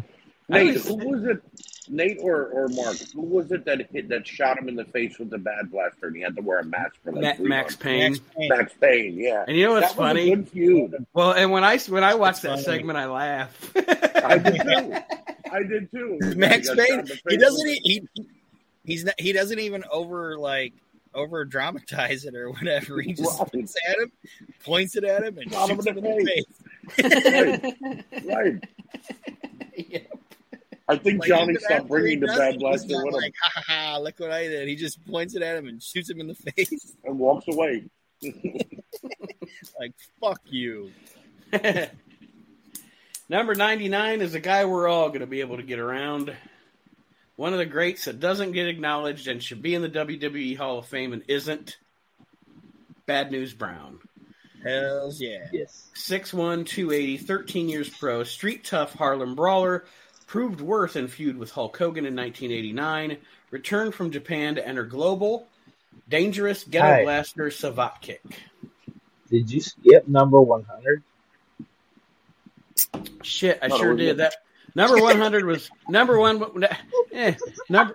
Nate, who was it? Nate or, or Mark? Who was it that hit that shot him in the face with the bad blaster and he had to wear a mask for like Ma- three Max months? Payne. Max Payne. Max Payne, yeah. And you know what's that was funny? a good feud. Well, and when I when I watch that Funny. segment, I laugh. I did too. I did too. Max He Payne. He doesn't. with- e- He he's not, he doesn't even over like over dramatize it or whatever. He just Right. looks at him, points it at him, and Shot shoots him in the face. Right. Yeah. I think Like, Johnny stopped bringing the bad it, blaster he's not with him like, ha ha ha! Look what I did. He just points it at him and shoots him in the face. and walks away. Like fuck you. Number 99 is a guy we're all going to be able to get around. One of the greats that doesn't get acknowledged and should be in the WWE Hall of Fame and isn't. Bad News Brown. Hells yeah. Yes. 6'1, 280, 13 years pro, street tough Harlem brawler, proved worth in feud with Hulk Hogan in 1989, returned from Japan to enter global, dangerous ghetto Hi. blaster Savate kick. Did you skip number 100? Shit, I Thought sure did that. Number 100 was number one. Eh, number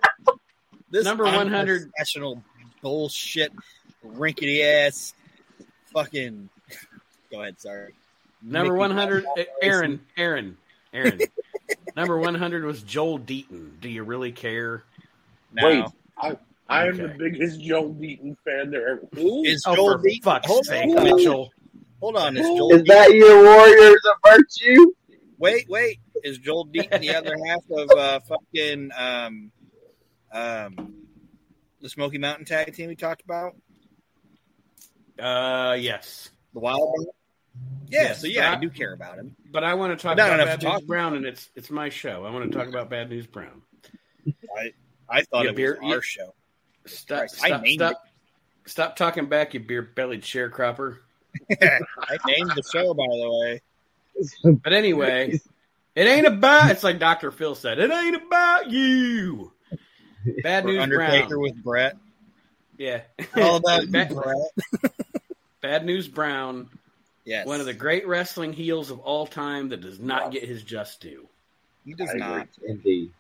This Number 100 national bullshit, rinkety ass, fucking. Go ahead. Sorry. Number 100, Aaron, Aaron, Aaron. Number 100 was Joel Deaton. Do you really care? No. Wait, I, I am the biggest Joel Deaton fan there ever. Who? Is Oh, Joel Deaton? fuck's hold, sake, on. Mitchell. Hold on. Is Is Joel Is Deaton, that your Warriors of Virtue? Wait, wait. Is Joel Deaton the other half of uh, fucking um, um, the Smoky Mountain tag team we talked about? Uh, yes. The Wild? Yeah, Yes, so yeah, but I do care about him. But I want to talk about Bad News Brown, and it's it's my show. I want to talk about Bad News Brown. I I thought Yeah, it beer- was our yeah. show. Stop, Christ, I stop, named stop, stop talking back, you beer-bellied sharecropper. I named the show, by the way. But anyway, it ain't about. It's like Dr. Phil said. It ain't about you. Bad News Undertaker Brown. with Brett. Yeah. All about you, Bad, Brett. Bad News Brown, Yes. one of the great wrestling heels of all time that does not get his just due. He does I agree. not. Indeed.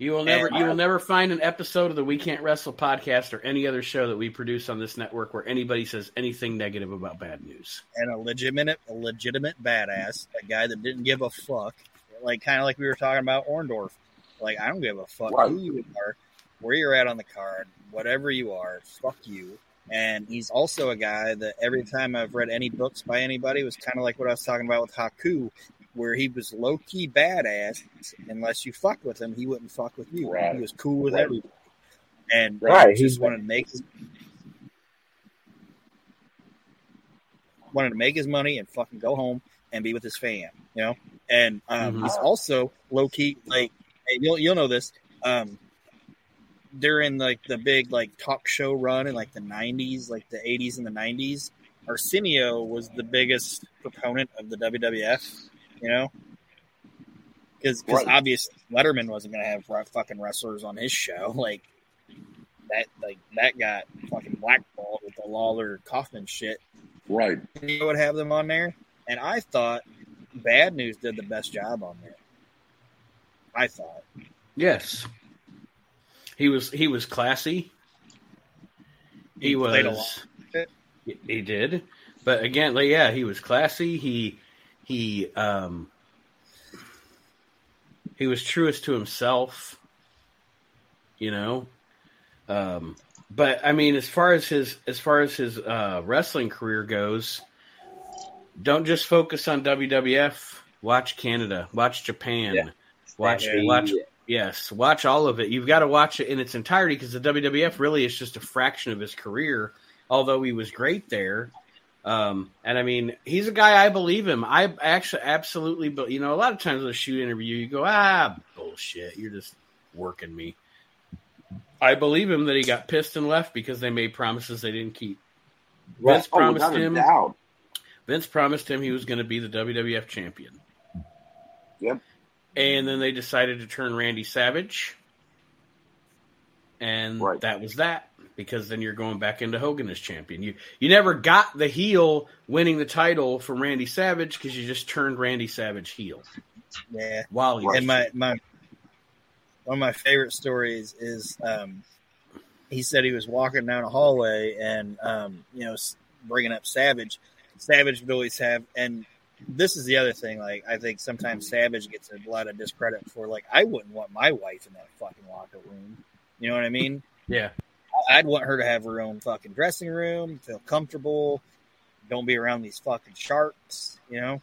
You will never And- you will never find an episode of the We Can't Wrestle podcast or any other show that we produce on this network where anybody says anything negative about bad news. And a legitimate, a legitimate badass, a guy that didn't give a fuck. Like kind of like we were talking about Orndorff. Like I don't give a fuck Right. who you are, where you're at on the card, whatever you are, fuck you. And he's also a guy that every time I've read any books by anybody was kind of like what I was talking about with Haku, where he was low key badass. Unless you fucked with him, he wouldn't fuck with you. Right. He was cool with Right. everybody, and Right, he just wanted to make his wanted to make his money and fucking go home and be with his fam, you know. And um, Mhm. he's also low key like you'll you'll know this. Um, during like the big like talk show run in like the '90s, like the '80s and the '90s, Arsenio was the biggest proponent of the WWF, you know. Because Right. obviously Letterman wasn't gonna have fucking wrestlers on his show, like that. Like that got fucking blackballed with the Lawler Kaufman shit Right. he would have them on there. And I thought Bad News did the best job on there. I thought. Yes. He was he was classy. He, He played a was lot. He did, but again, like, yeah, he was classy. He he um he was truest to himself. You know, um, but I mean, as far as his as far as his uh, wrestling career goes, don't just focus on WWF. Watch Canada. Watch Japan. Yeah. Watch Yeah. watch yes. Watch all of it. You've got to watch it in its entirety because the WWF really is just a fraction of his career. Although he was great there, um, and I mean, he's a guy I believe him. I actually absolutely, but you know, a lot of times with a shoot interview, you go, ah, bullshit. You're just working me. I believe him that he got pissed and left because they made promises they didn't keep. Right. Vince Oh, promised a him. doubt. Vince promised him he was going to be the WWF champion. Yep. And then they decided to turn Randy Savage. And Right. that was that because then you're going back into Hogan as champion. You you never got the heel winning the title from Randy Savage because you just turned Randy Savage heel Yeah. while he And my my one of my favorite stories is um, he said he was walking down a hallway and um, you know bringing up Savage. Savage would always have, and this is the other thing. Like I think sometimes Savage gets a lot of discredit for. Like I wouldn't want my wife in that fucking locker room. You know what I mean? yeah I'd want her to have her own fucking dressing room, feel comfortable, don't be around these fucking sharks, you know.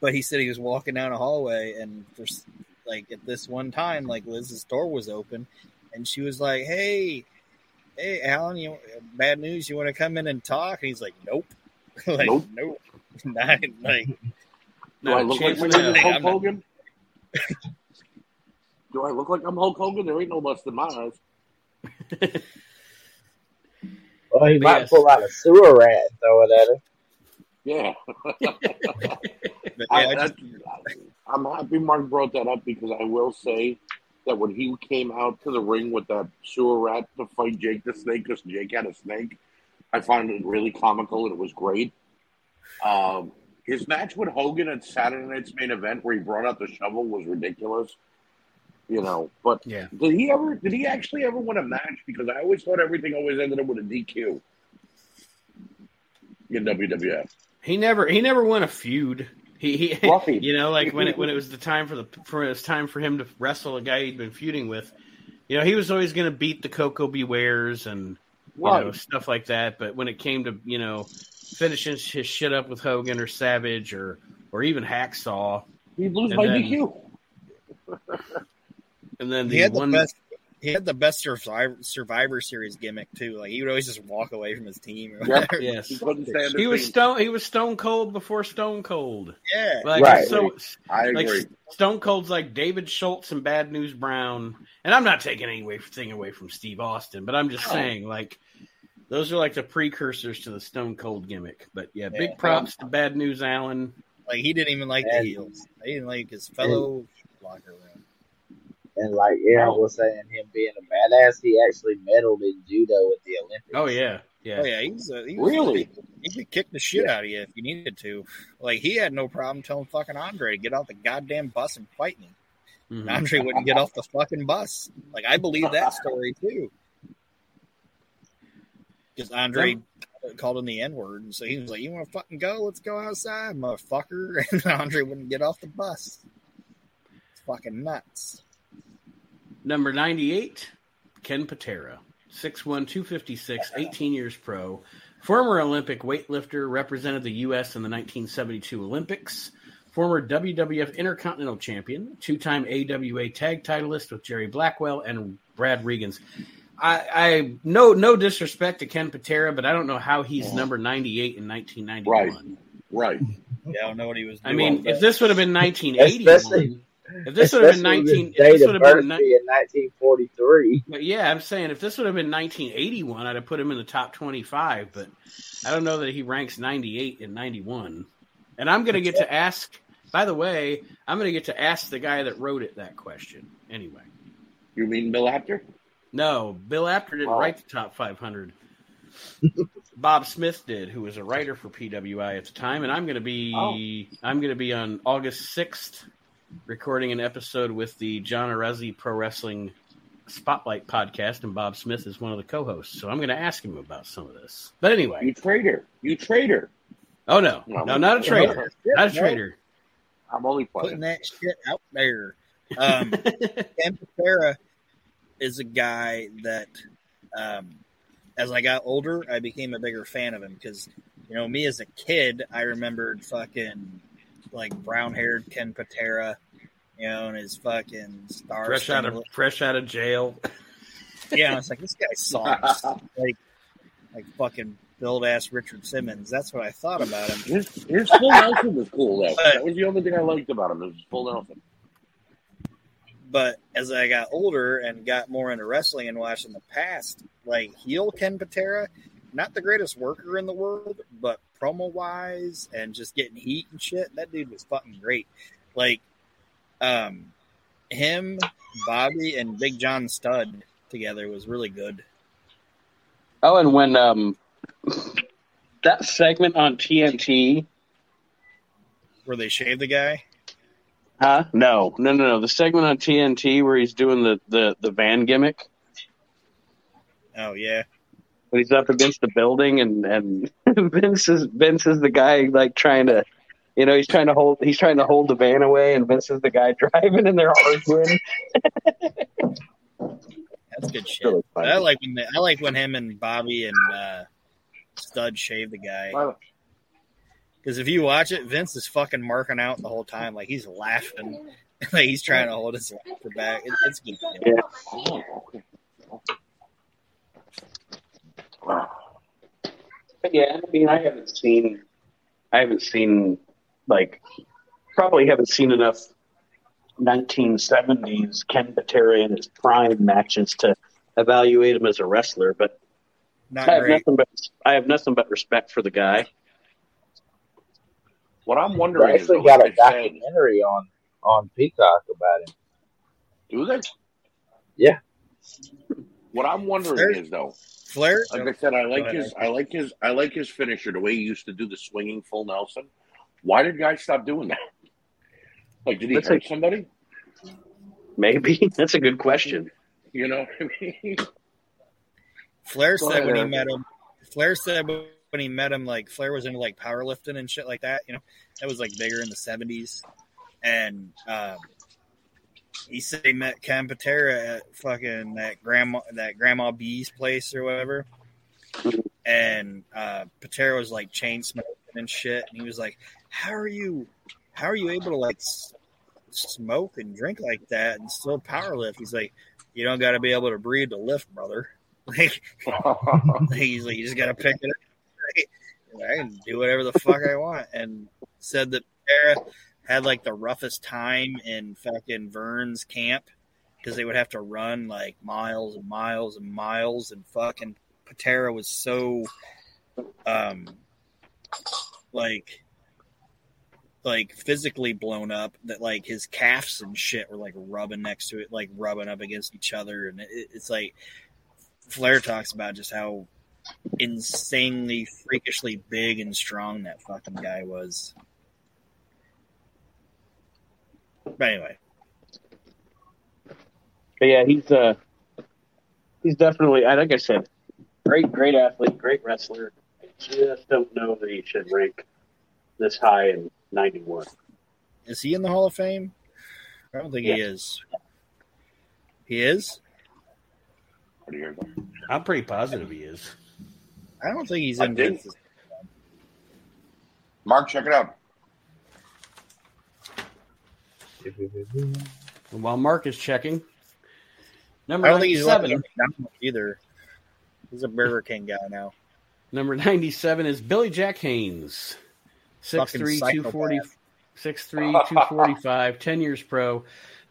But he said he was walking down a hallway, and for like at this one time, like Liz's door was open, and she was like, "Hey, hey, Alan, you bad news? You want to come in and talk?" And he's like, "Nope, like Nope. nope, Not, like Do I look like my name is Hulk Hogan? Do I look like I'm Hulk Hogan? There ain't no less than my eyes. Well, he But might yes. pull out a sewer rat and throw it at him. Yeah. but I, I, I'm happy Mark brought that up because I will say that when he came out to the ring with that sewer rat to fight Jake the Snake because Jake had a snake, I found it really comical and it was great. Um, his match with Hogan at Saturday Night's main event, where he brought out the shovel, was ridiculous. You know, but Yeah. did he ever? Did he actually ever win a match? Because I always thought everything always ended up with a DQ in WWF. He never he never won a feud. He, he you know like when it when it was the time for the for it was time for him to wrestle a guy he'd been feuding with. You know he was always going to beat the Koko B. Wares and you know stuff like that. But when it came to you know finishing his shit up with Hogan or Savage or or even Hacksaw, He'd lose by then- DQ. and then he the had the best. He had the best Survivor, Survivor Series gimmick too. Like he would always just walk away from his team. Or Yep. whatever. yes He he was stone he was Stone Cold before Stone Cold. Yeah, Like Right. so I like agree. Stone Cold's like David Schultz and Bad News Brown, and I'm not taking anything away from Steve Austin, but I'm just No. saying like those are like the precursors to the Stone Cold gimmick. But yeah, Yeah. big props to Bad News Allen. like he didn't even like the And- heels. He didn't like his fellow locker room. And like Aaron was saying, him being a badass, he actually medaled in judo at the Olympics. Oh yeah, yeah. Oh yeah, he was, a, he was Really? He could kick the shit out of you if you needed to. Like he had no problem telling fucking Andre to get off the goddamn bus and fight me. Mhm. Andre wouldn't get off the fucking bus. Like I believe that story too. Because Andre called him the N word, and so he was like, "You want to fucking go? Let's go outside, motherfucker." And Andre wouldn't get off the bus. It's fucking nuts. Number 98, Ken Patera. 6'1", 256, 18 years pro. Former Olympic weightlifter, represented the U.S. in the 1972 Olympics. Former WWF Intercontinental Champion, two-time AWA Tag Titleist with Jerry Blackwell and Brad Rheingans. I, I no no disrespect to Ken Patera, but I don't know how he's number 98 in 1991. Right. Yeah, I don't know what he was. I mean, if this would have been 1980, Especially, if this would have been 19, this date would of have been birth ni- 1943. But yeah, I'm saying if this would have been 1981, I'd have put him in the top 25. But I don't know that he ranks 98 and 91. And I'm going to get to ask. By the way, I'm going to get to ask the guy that wrote it that question. Anyway, You mean Bill Apter? no, Bill Apter didn't Oh. write the top 500. Bob Smith did, who was a writer for PWI at the time, and I'm going to be oh. I'm going to be on August 6th recording an episode with the John Arezzi Pro Wrestling Spotlight podcast, and Bob Smith is one of the co-hosts. So I'm going to ask him about some of this. But anyway, You traitor. You traitor. oh no, No, no, not a traitor, not a no. traitor. I'm only Putting that shit out there. Um, Ken Patera is a guy that, um, as I got older, I became a bigger fan of him because, you know, me as a kid, I remembered fucking like brown haired Ken Patera, you know, and his fucking star. fresh out of fresh out of jail. yeah, I was like, this guy sucks. like, like fucking build ass Richard Simmons. That's what I thought about him. His, his full Nelson was cool though. That was the only thing I liked about him. Was his full Nelson. But as I got older and got more into wrestling and watching the past, like heel Ken Patera, not the greatest worker in the world, but promo wise and just getting heat and shit, that dude was fucking great. Like, um, him, Bobby, and Big John Studd together was really good. Oh, and when um, that segment on TNT, Where they shaved the guy. huh? No, no, no, no. The segment on TNT where he's doing the the the van gimmick, Oh yeah, when he's up against the building, and and Vince is Vince is the guy like trying to. You know, he's trying to hold. He's trying to hold the van away, and Vince is the guy driving, and they're arguing. that's good shit. Really. I like when they, I like when him and Bobby and uh, Studd shave the guy. Because if you watch it, Vince is fucking marking out the whole time, like he's laughing, like he's trying to hold his laughter back. It, it's good. Yeah. Okay. Wow. But yeah, I mean, I haven't seen, I haven't seen, like, probably haven't seen enough 1970s Ken Patera in his prime matches to evaluate him as a wrestler. But Not I have great. nothing but I have nothing but respect for the guy. What I'm wondering is, actually though, got a like I documentary on on Peacock about him. do they? Yeah. What I'm wondering is though, Flair. like I said, I like Go ahead. his, I like his, I like his finisher. The way he used to do the swinging full Nelson. Why did guys stop doing that? Like, did he That's hurt a- somebody? Maybe that's a good question. You know what I mean? Flair Go said ahead, when he met him. Flair said when he met him, like Flair was into like powerlifting and shit like that. You know, that was like bigger in the seventies. And um, he said he met Ken Patera at fucking that grandma that grandma B's place or whatever. And uh, Patera was like chain smoking and shit, and he was like, "How are you? How are you able to like s- smoke and drink like that and still power lift?" He's like, "You don't got to be able to breathe to lift, brother." Like he's like, you just gotta pick it up. Like, I can do whatever the fuck I want. And said that Patera had like the roughest time in fucking Verne's camp because they would have to run like miles and miles and miles. And fucking Patera was so, um, like, like physically blown up that like his calves and shit were like rubbing next to it, like rubbing up against each other. And it, it's like, Flair talks about just how insanely freakishly big and strong that fucking guy was. But anyway, But yeah, he's uh, he's definitely. I like I said, great, great athlete, great wrestler. I just don't know that he should rank this high in '91. is he in the Hall of Fame? I don't think he is. He is? What do you hear? I'm pretty positive he is. I don't think he's in. Mark, check it out. And while Mark is checking, number I don't think he's left 97, either. He's a Burger King guy now. number 97 is Billy Jack Haynes. 6'3", Fucking 240, psychopath. 6'3", 245, 10 years pro.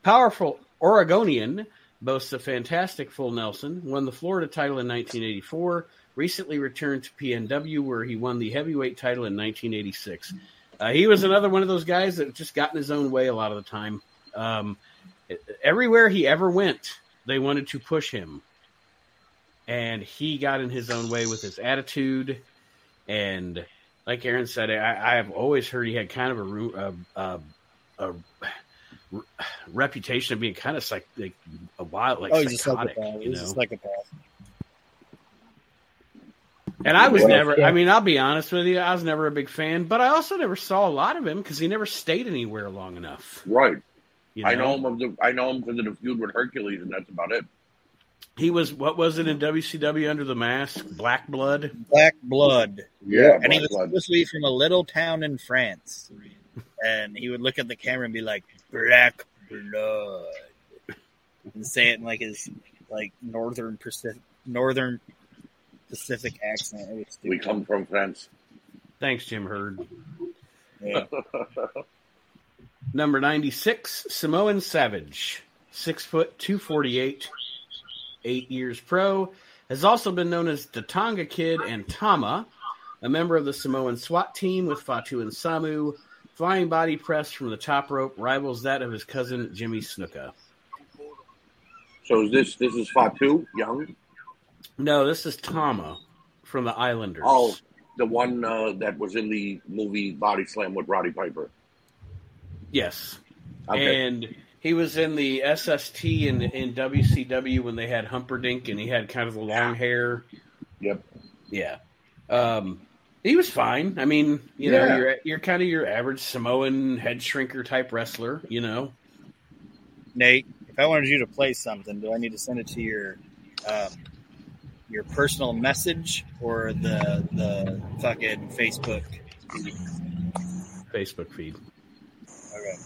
Powerful Oregonian, boasts a fantastic full Nelson, won the Florida title in 1984, recently returned to PNW where he won the heavyweight title in 1986. Uh, he was another one of those guys that just got in his own way a lot of the time. Um, everywhere he ever went, they wanted to push him. And he got in his own way with his attitude. And like Aaron said, I, I have always heard he had kind of a, a, a, a reputation of being kind of like, like a wild, like oh, he's a psychotic, psychopath. you He's a psychopath. And I was never, yeah. I mean, I'll be honest with you, I was never a big fan, but I also never saw a lot of him because he never stayed anywhere long enough. Right. You I know him of the I know him because of the feud with Hercules, and that's about it. He was, what was it in WCW under the mask? Black Blood? Black blood. Yeah, and he was Blood. supposed to be from a little town in France. And he would look at the camera and be like, "Black blood," and say it in like his like northern Pacific northern Pacific accent. It was. We come from France. Thanks, Jim Herd. Yeah. Number 96, Samoan Savage. Six foot, 248, eight years pro. Has also been known as the Tonga Kid and Tama, a member of the Samoan SWAT team with Fatu and Samu. Flying body press from the top rope rivals that of his cousin Jimmy Snuka. So is this this is Fatu Young? No, this is Tama from the Islanders. Oh, the one uh, that was in the movie Body Slam with Roddy Piper. yes. Okay. And he was in the SST in, in WCW when they had Humperdink and he had kind of the long hair. Yep. Yeah. Um, he was fine. I mean, you know, you're you're kind of your average Samoan head shrinker type wrestler, you know. Nate, if I wanted you to play something, do I need to send it to your um, your personal message or the the fucking Facebook? Facebook feed. Okay.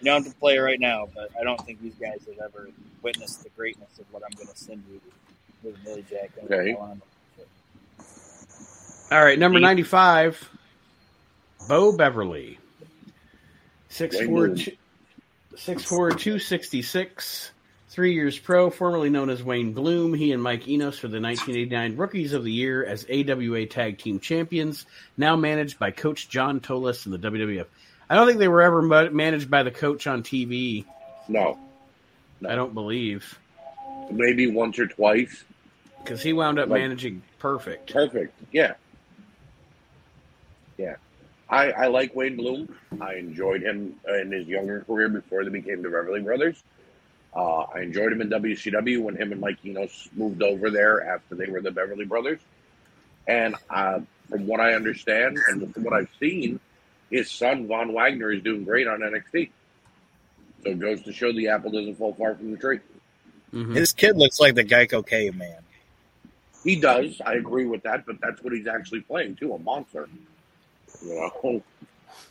You don't have to play right now, but I don't think these guys have ever witnessed the greatness of what I'm going to send you with Millie Jack. Okay. All right, number Steve. 95, Beau Beverly. 6'4", 6'4", 266, three years pro, formerly known as Wayne Bloom. He and Mike Enos were the 1989 Rookies of the Year as AWA Tag Team Champions, now managed by Coach John Tolos in the WWF. I don't think they were ever managed by the coach on TV. No, I don't believe. maybe once or twice. Because he wound up Like- managing perfect. Perfect. Yeah. Yeah. I, I like Wayne Bloom. I enjoyed him in his younger career before they became the Beverly Brothers. Uh, I enjoyed him in WCW when him and Mike Enos moved over there after they were the Beverly Brothers. And uh, from what I understand and from what I've seen, his son Von Wagner is doing great on NXT. So it goes to show the apple doesn't fall far from the tree. Mhm. His kid looks like the Geico caveman. He does. I agree with that, but that's what he's actually playing too—a monster. You know,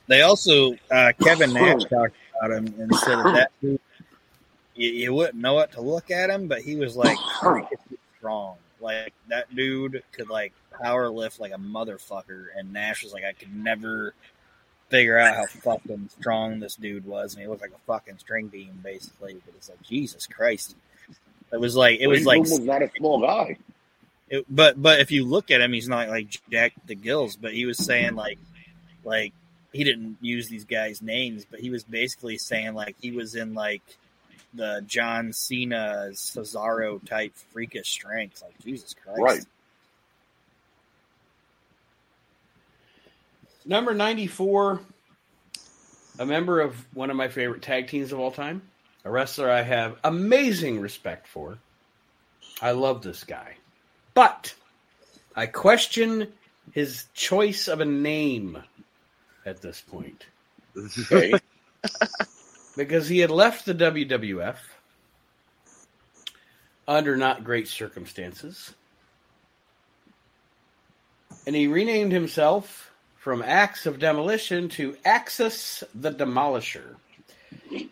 They also uh, Kevin Nash talked about him and said that, that dude, you, you wouldn't know it to look at him, but he was like strong. Like that dude could like power lift like a motherfucker, and Nash was like, I could never figure out how fucking strong this dude was, and he looked like a fucking string beam basically. But it's like Jesus Christ. It was like it was like was not a small guy. it, but but if you look at him, he's not like Jack the Gills. But he was saying like like he didn't use these guys' names, but he was basically saying like he was in like the John Cena Cesaro type freakish strength. Like Jesus Christ, Right. Number 94, a member of one of my favorite tag teams of all time, a wrestler I have amazing respect for. I love this guy. But I question his choice of a name at this point Okay. Because he had left the WWF under not great circumstances. And he renamed himself from Axe of Demolition to Axis the Demolisher.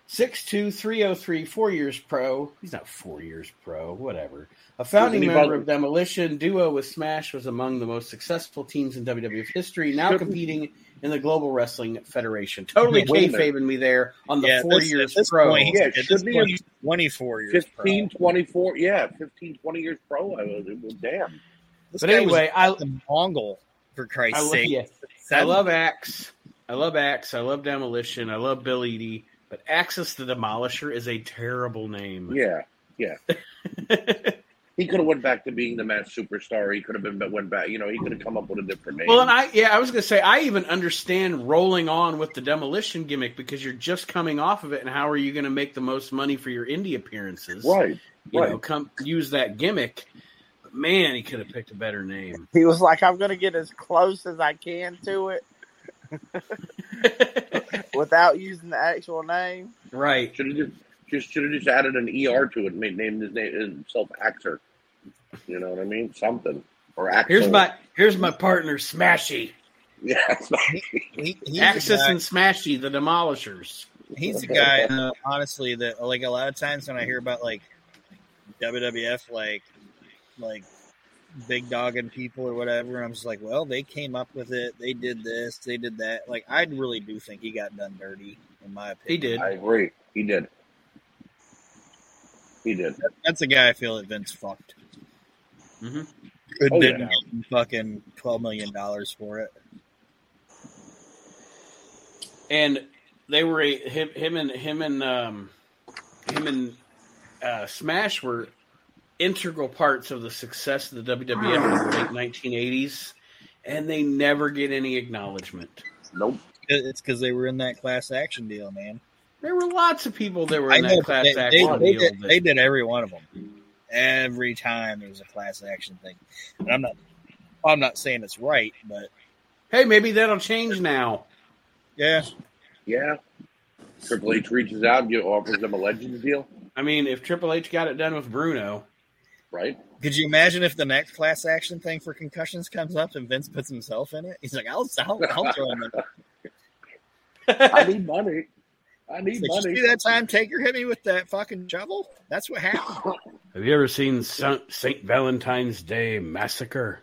6'2", 303, four years pro. He's not four years pro, whatever. A founding member of Demolition, duo with Smash was among the most successful teams in WWF history, now competing in the Global Wrestling Federation. Totally Wait a kayfabing me there on the yeah. four this, years this pro. point, Yeah, at this shouldn't he point, have- he's twenty four years. 15, pro. 24, yeah, 15, 20 years pro. I was, it was damn. This But anyway, I, was the Mongol for Christ's I, lo- sake. yeah, I love Axe. I love Axe. I love Demolition. I love Bill Eadie. But Axis the Demolisher is a terrible name. Yeah, yeah. He could have went back to being the Masked Superstar. He could have been went back. You know, he could have come up with a different name. Well, and I yeah, I was gonna say I even understand rolling on with the demolition gimmick because you're just coming off of it, and how are you going to make the most money for your indie appearances? right, You right. know, come use that gimmick. But man, he could have picked a better name. He was like, I'm going to get as close as I can to it without using the actual name. right. Should have just just should have just added an er to it. and Made named his name himself Axer. You know what I mean? Something or Axel. Here's my here's my partner Smashy. yeah. He, he's the Axis and Smashy, the Demolishers. he's the guy uh, honestly that like a lot of times when i hear about like wwf like like big dogging people or whatever i'm just like well they came up with it they did this they did that like i really do think he got done dirty in my opinion. He did. I agree. He did. He did. that's a guy i feel that vince fucked Mhm. Could Oh, yeah. fucking 12 million dollars for it and they were a, him, him and him and um, him and uh, Smash were integral parts of the success of the WWF in the late 1980s, and they never get any acknowledgement. Nope. it's because they were in that class action deal man There were lots of people that were I in know, that class they, they, action they deal. did, that- they did every one of them. Every time there was a class action thing, and I'm not, I'm not saying it's right, but hey, maybe that'll change now. yeah, Yeah. Triple H reaches out and offers them a Legends deal, I mean, if Triple H got it done with Bruno, right? Could you imagine if the next class action thing for concussions comes up and Vince puts himself in it? He's like, I'll, I'll, I'll throw him in. I need money. I need He's like, money. you see that time Taker hit me with that fucking shovel? That's what happened. have you ever seen St. Valentine's Day Massacre?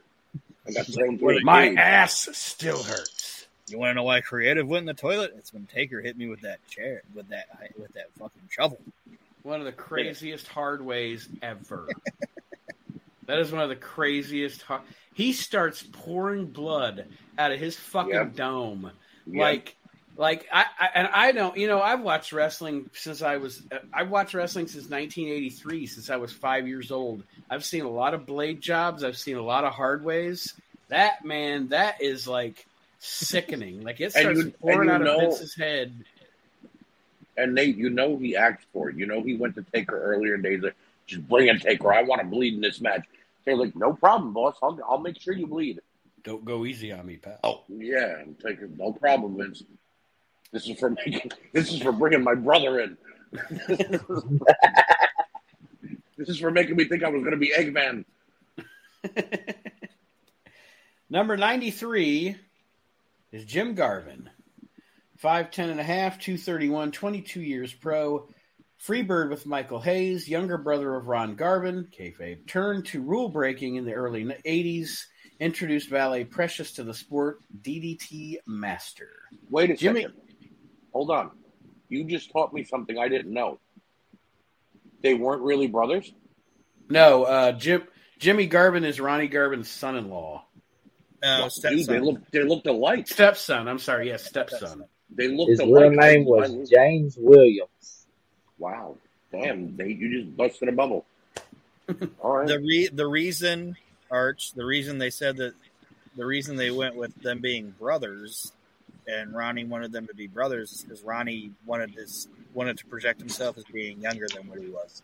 I got thrown through My cage. ass still hurts. You want to know why creative went in the toilet? It's when Taker hit me with that chair, with that, with that fucking shovel. One of the craziest hard ways ever. that is one of the craziest. Hard... He starts pouring blood out of his fucking Yep. dome, Yeah. like, like I, I and I don't. You know, I've watched wrestling since I was. I've watched wrestling since 1983, since I was five years old. I've seen a lot of blade jobs. I've seen a lot of hard ways. That man, that is like sickening. Like it And starts you- and pouring you out know- of Vince's head. And Nate, you know he asked for it. You know he went to Taker earlier in days. Like, just bring in Taker. I want to bleed in this match. They're like, no problem, boss. I'll, I'll make sure you bleed. Don't go easy on me, pal. Oh yeah, and Taker, no problem, Vince. This is for making. This is for bringing my brother in. this is for making me think I was going to be Eggman. Number 93 is Jim Garvin. 5'10 and a half, 231, 22 years pro. Freebird with Michael Hayes, younger brother of Ron Garvin, kayfabe, turned to rule breaking in the early 80s, introduced Valet Precious to the sport, DDT Master. Wait a Jimmy- second. Hold on. You just taught me something I didn't know. They weren't really brothers. No, uh, Jim, Jimmy Garvin is Ronnie Garvin's son in law. No, Dude, they stepson. looked. They looked alike. Stepson, I'm sorry, yes, stepson. They looked His alike. real name I- was James Williams. Wow. Damn, Nate, you just busted a bubble. All right. the re- the reason Arch, the reason they said that, the reason they went with them being brothers, and Ronnie wanted them to be brothers is because Ronnie wanted this wanted to project himself as being younger than what he was.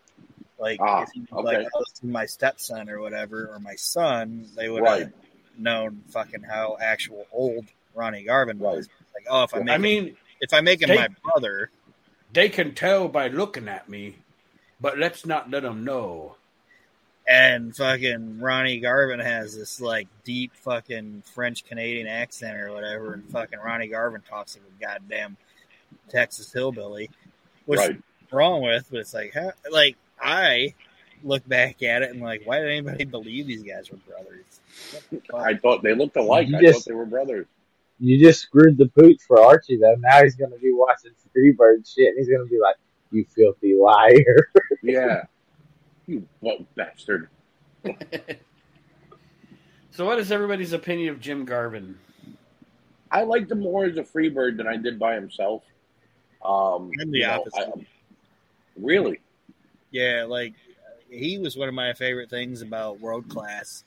Like Ah, if he was okay. like, oh, my stepson or whatever, or my son, they would Right. have known fucking how actual old Ronnie Garvin was. Right. Like, oh, if I make I him, mean, if I make him they- my brother, they can tell by looking at me, but let's not let them know. And fucking Ronnie Garvin has this like deep fucking French Canadian accent or whatever, and fucking Ronnie Garvin talks like a goddamn Texas hillbilly, which Right. wrong with, but it's like, how, like I look back at it and like, why did anybody believe these guys were brothers? What the fuck? I thought they looked alike. You I just- thought they were brothers. You just screwed the pooch for Archie though. Now he's gonna be watching Freebird shit and he's gonna be like, "You filthy liar." Yeah. You butt bastard. So, what is everybody's opinion of Jim Garvin? I liked him more as a Freebird than I did by himself. Um, I'm the you know, opposite. I- really? yeah, like he was one of my favorite things about World Class.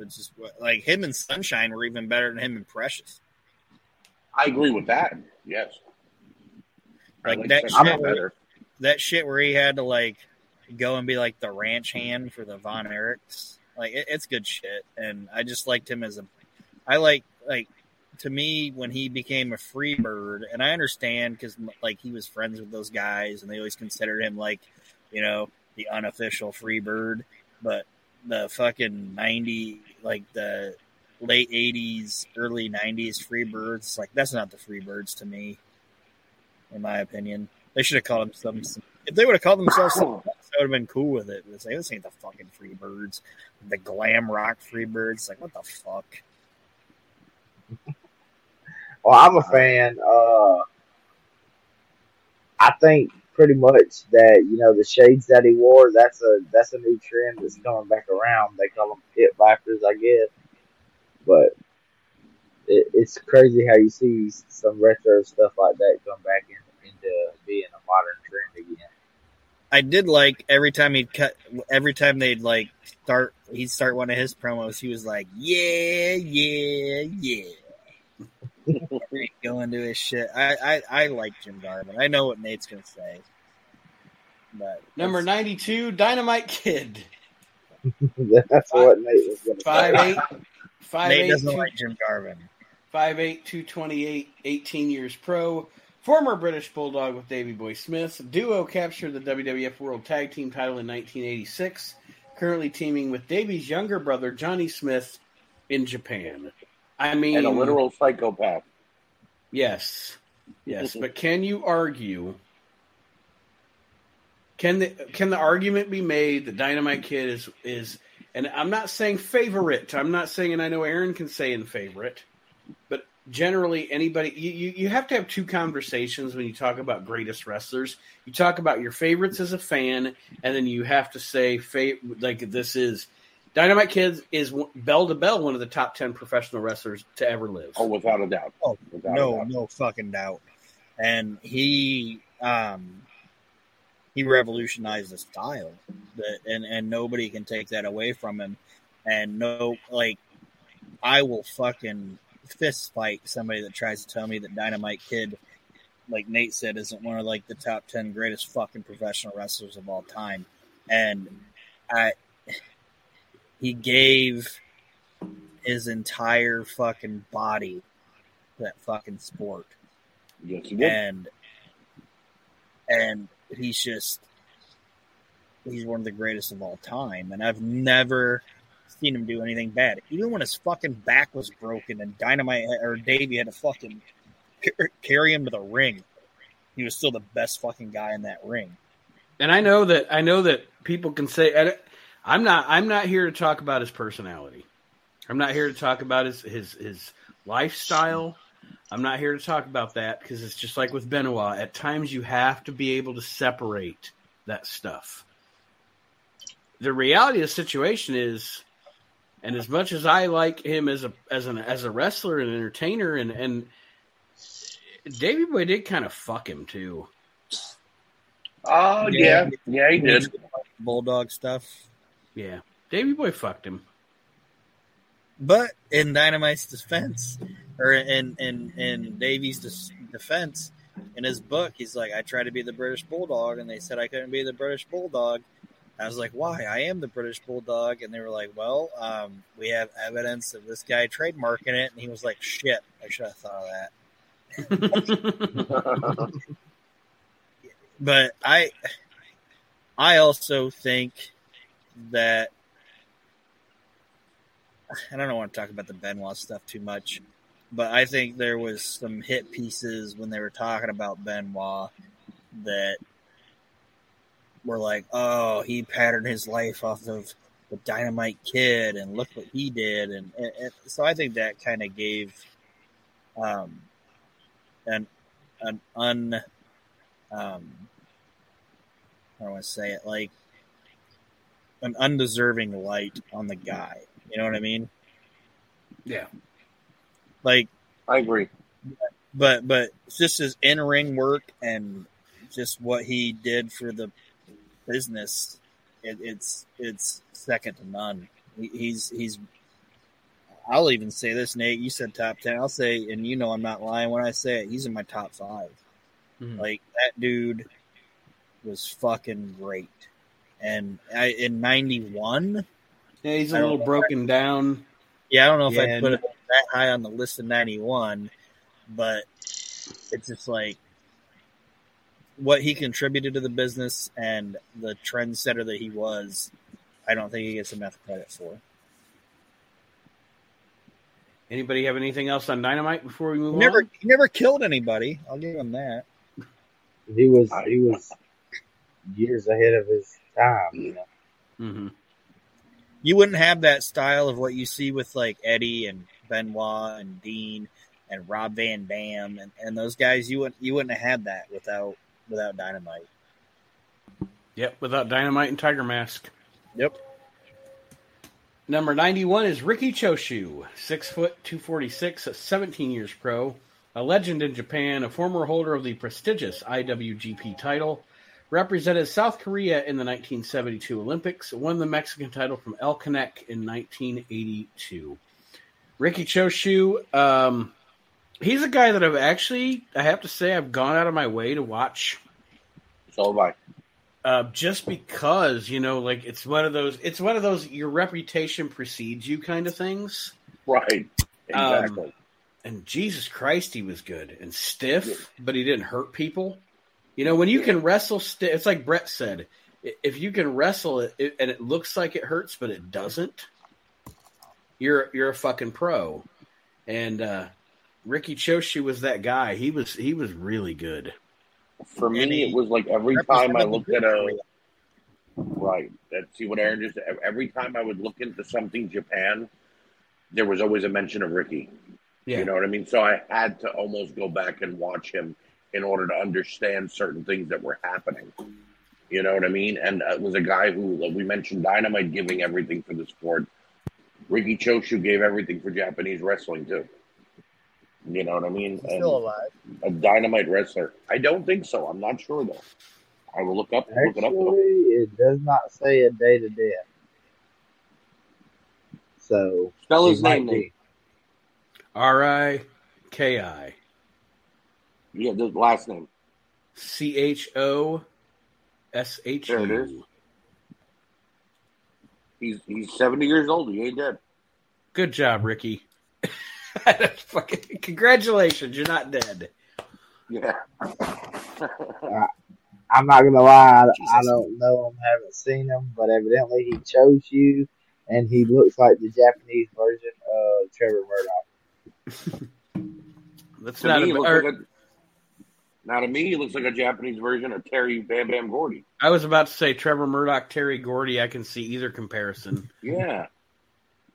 It's just like him and Sunshine were even better than him and Precious. I agree with that. Yes. Like that shit, where, that shit where he had to like go and be like the ranch hand for the Von Erichs. Like it, it's good shit, and I just liked him as a. I like like to me when he became a free bird, and I understand because like he was friends with those guys, and they always considered him like you know the unofficial free bird, but the fucking ninety like the late eighties, early nineties free birds, like that's not the free birds to me, in my opinion. They should have called them some. some if they would have called themselves something else, I would have been cool with it. But say this ain't the fucking free birds, the glam rock free birds. Like what the fuck? Well, I'm a fan. Uh, I think pretty much that you know the shades that he wore. That's a that's a new trend that's coming back around. They call them pit vipers, I guess. But it, it's crazy how you see some retro stuff like that come back in, into being a modern trend again. I did like every time he'd cut, every time they'd like start, he'd start one of his promos. He was like, "Yeah, yeah, yeah." Go into his shit. I, I I like Jim Garvin. I know what Nate's gonna say, but Number 92, Dynamite Kid. that's what Nate was going to Five say. eight, five Nate eight, doesn't two- like Jim Garvin. 5'8", 228, 18 years pro. Former British Bulldog with Davey Boy Smith. Duo captured the WWF World Tag Team title in 1986. Currently teaming with Davey's younger brother, Johnny Smith, in Japan. I mean, and a literal psychopath. Yes, yes, mm-hmm. but can you argue? Can the can the argument be made that Dynamite Kid is is and I'm not saying favorite. I'm not saying, and I know Aaron can say in favorite, but generally anybody you, you, you have to have two conversations when you talk about greatest wrestlers. You talk about your favorites as a fan, and then you have to say fa- like this is Dynamite kids is bell to bell one of the top ten professional wrestlers to ever live. Oh, without a doubt. Oh, Without a no, doubt. no fucking doubt. And he um he revolutionized the style that and and nobody can take that away from him. And no like I will fucking fist fight somebody that tries to tell me that Dynamite Kid like Nate said isn't one of like the top 10 greatest fucking professional wrestlers of all time. And I he gave his entire fucking body to that fucking sport Yes, he did. and and he's just he's one of the greatest of all time and i've never seen him do anything bad even when his fucking back was broken and dynamite or davey had to fucking er, carry him to the ring he was still the best fucking guy in that ring and I know that I know that people can say I'm not I'm not here to talk about his personality. I'm not here to talk about his his his lifestyle. I'm not here to talk about that because it's just like with Benoit. At times you have to be able to separate that stuff. The reality of the situation is and as much as I like him as a as an as a wrestler and entertainer and and Davey Boy did kind of fuck him too. Oh, yeah. Yeah, he did. bulldog stuff Yeah. Davey Boy fucked him. But in Dynamite's defense, or in in in Davey's des- defense, in his book, he's like, "I tried to be the British Bulldog, and they said I couldn't be the British Bulldog." I was like, "Why? I am the British Bulldog," and they were like, "Well, um, we have evidence of this guy trademarking it," and he was like, "Shit, I should have thought of that." But I, I also think that I don't want to talk about the Benoit stuff too much, but I think there was some hit pieces when they were talking about Benoit that were like, "Oh, he patterned his life off of the Dynamite Kid, and look what he did," and, and, and so I think that kind of gave um, an an un um, I don't want to say it like an undeserving light on the guy. You know what I mean? Yeah. Like, I agree. but but just his in ring work and just what he did for the business, it, it's it's second to none. He, he's he's. I'll even say this, Nate. You said top ten. I'll say, and you know I'm not lying when I say it. He's in my top 5 Mhm. Like that dude was fucking great. And I, in '91, Yeah, he's I a don't little know. broken down. yeah, I don't know if Yeah, I put and- it that high on the list of '91, but it's just like what he contributed to the business and the trendsetter that he was. I don't think he gets enough credit for. Anybody have anything else on Dynamite before we move He never, on? he never killed anybody. I'll give him that. He was he was years ahead of his time. You know, hmm You wouldn't have that style of what you see with like Eddie and Benoit and Dean and Rob Van Dam and, and those guys. You wouldn't you wouldn't have had that without without Dynamite. Yep, without Dynamite and Tiger Mask. Yep. Number 91 is Ricky Choshu, 6 foot 246, 17 years pro, a legend in Japan, a former holder of the prestigious IWGP title, represented South Korea in the 1972 Olympics, won the Mexican title from El Canek in 1982. Ricky Choshu, um, he's a guy that I've actually, I have to say, I've gone out of my way to watch So have I. uh, just because you know, like it's one of those, it's one of those your reputation precedes you kind of things. Right. Um, Exactly. And Jesus Christ, he was good and stiff, but he didn't hurt people. You know, when you can wrestle stiff, it's like Brett said, if you can wrestle it, it and it looks like it hurts, but it doesn't, you're you're a fucking pro. And uh, Ricky Choshu was that guy. He was he was really good. For and me, he it was like every time I looked at good a Korea. right. That's see what Aaron just. Every time I would look into something Japan, there was always a mention of Ricky. Yeah, You know what I mean? So I had to almost go back and watch him in order to understand certain things that were happening. You know what I mean? And uh, it was a guy who like we mentioned Dynamite giving everything for the sport. Ricky Choshu gave everything for Japanese wrestling too. You know what I mean? He's still alive. a Dynamite wrestler. I don't think so. I'm not sure though. I will look up look it up actually, though. it does not say a date of death. So Spell it his name. R I K I Yeah, the last name. C H O S H There it is. U. He's he's 70 years old. He ain't dead. Good job, Ricky. That's fucking congratulations, you're not dead. Yeah. I'm not gonna lie, I, I don't know him, haven't seen him, but evidently he chose you, and he looks like the Japanese version of Trevor Murdoch. That's To not me, a, he or- er- like a, now to me, he looks like a Japanese version of Terry Bam Bam Gordy. I was about to say Trevor Murdoch, Terry Gordy. I can see either comparison. Yeah.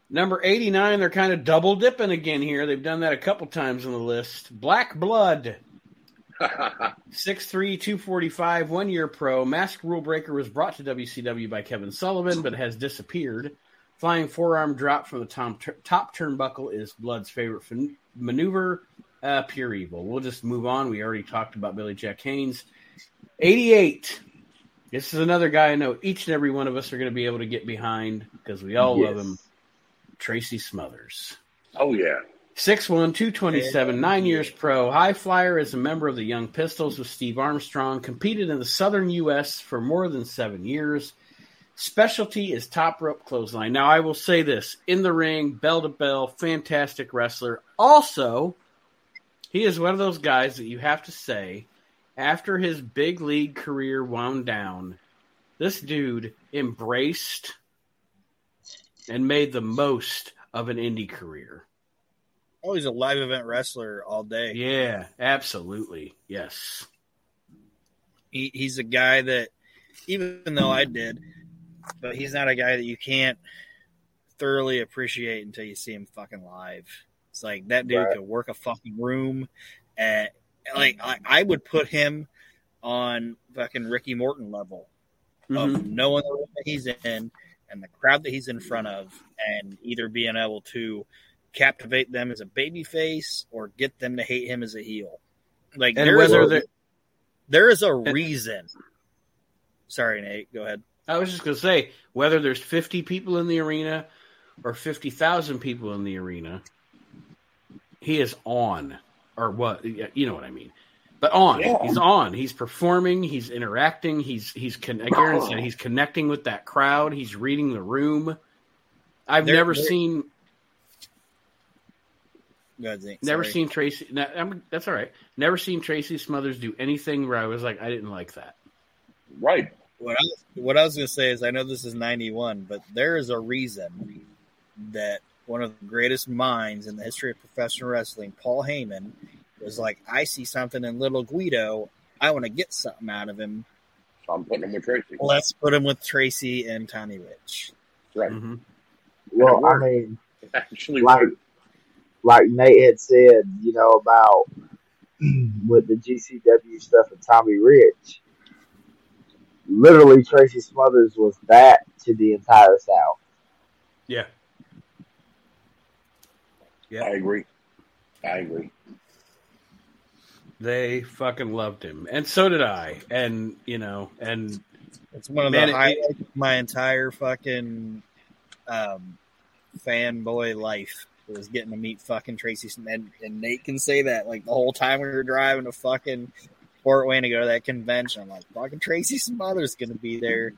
Number 89, they're kind of double dipping again here. They've done that a couple times on the list. Black Blood, 6'3, 245, one year pro. Mask Rule Breaker was brought to WCW by Kevin Sullivan, but has disappeared. Flying forearm drop from the top, top turnbuckle is Blood's favorite fin- maneuver. Uh, pure evil. We'll just move on. We already talked about Billy Jack Haynes. 88. This is another guy I know each and every one of us are going to be able to get behind because we all love him. Tracy Smothers. oh yeah. 6'1, 227, nine years pro. High flyer is a member of the Young Pistols with Steve Armstrong. Competed in the southern U.S. for more than seven years. Specialty is top rope clothesline. Now, I will say this in the ring, bell to bell, fantastic wrestler. Also, he is one of those guys that you have to say, after his big league career wound down, this dude embraced and made the most of an indie career. Oh, he's a live event wrestler all day. Yeah, absolutely. Yes. He, he's a guy that, even though I did, but he's not a guy that you can't thoroughly appreciate until you see him fucking live. It's like that dude Right. could work a fucking room, and like I, I would put him on fucking Ricky Morton level of mm-hmm. knowing the room that he's in and the crowd that he's in front of, and either being able to captivate them as a baby face or get them to hate him as a heel. Like And there is whether a- There is a reason. Sorry, Nate. Go ahead. I was just going to say whether there's 50 people in the arena or 50,000 people in the arena, he is on or what you know what I mean. But on, Yeah. he's on. He's performing. He's interacting. He's he's con- like Aaron said, he's connecting with that crowd. He's reading the room. I've There- never there- seen Go ahead, never Sorry. seen Tracy. no, I'm, that's all right. Never seen Tracy Smothers do anything where I was like, I didn't like that. Right. What I, was- what I was going to say is, I know this is 91, but there is a reason that one of the greatest minds in the history of professional wrestling, Paul Heyman, was like, I see something in Little Guido. I want to get something out of him. So I'm putting him with Tracy. Let's put him with Tracy and Tommy Rich. Right. Mhm. Well, I worked. mean, Actually, like worked. like Nate had said, you know about with the GCW stuff and Tommy Rich. Literally, Tracy Smothers was that to the entire South. Yeah. Yeah. I agree. I agree. They fucking loved him, and so did I. And you know, and It's one of Man, the it- highlights of my entire fucking um, fanboy life was getting to meet fucking Tracy Sm- and, and Nate can say that like the whole time we were driving to fucking Fort Wayne to go to that convention. I'm like, fucking Tracy Smothers gonna be there.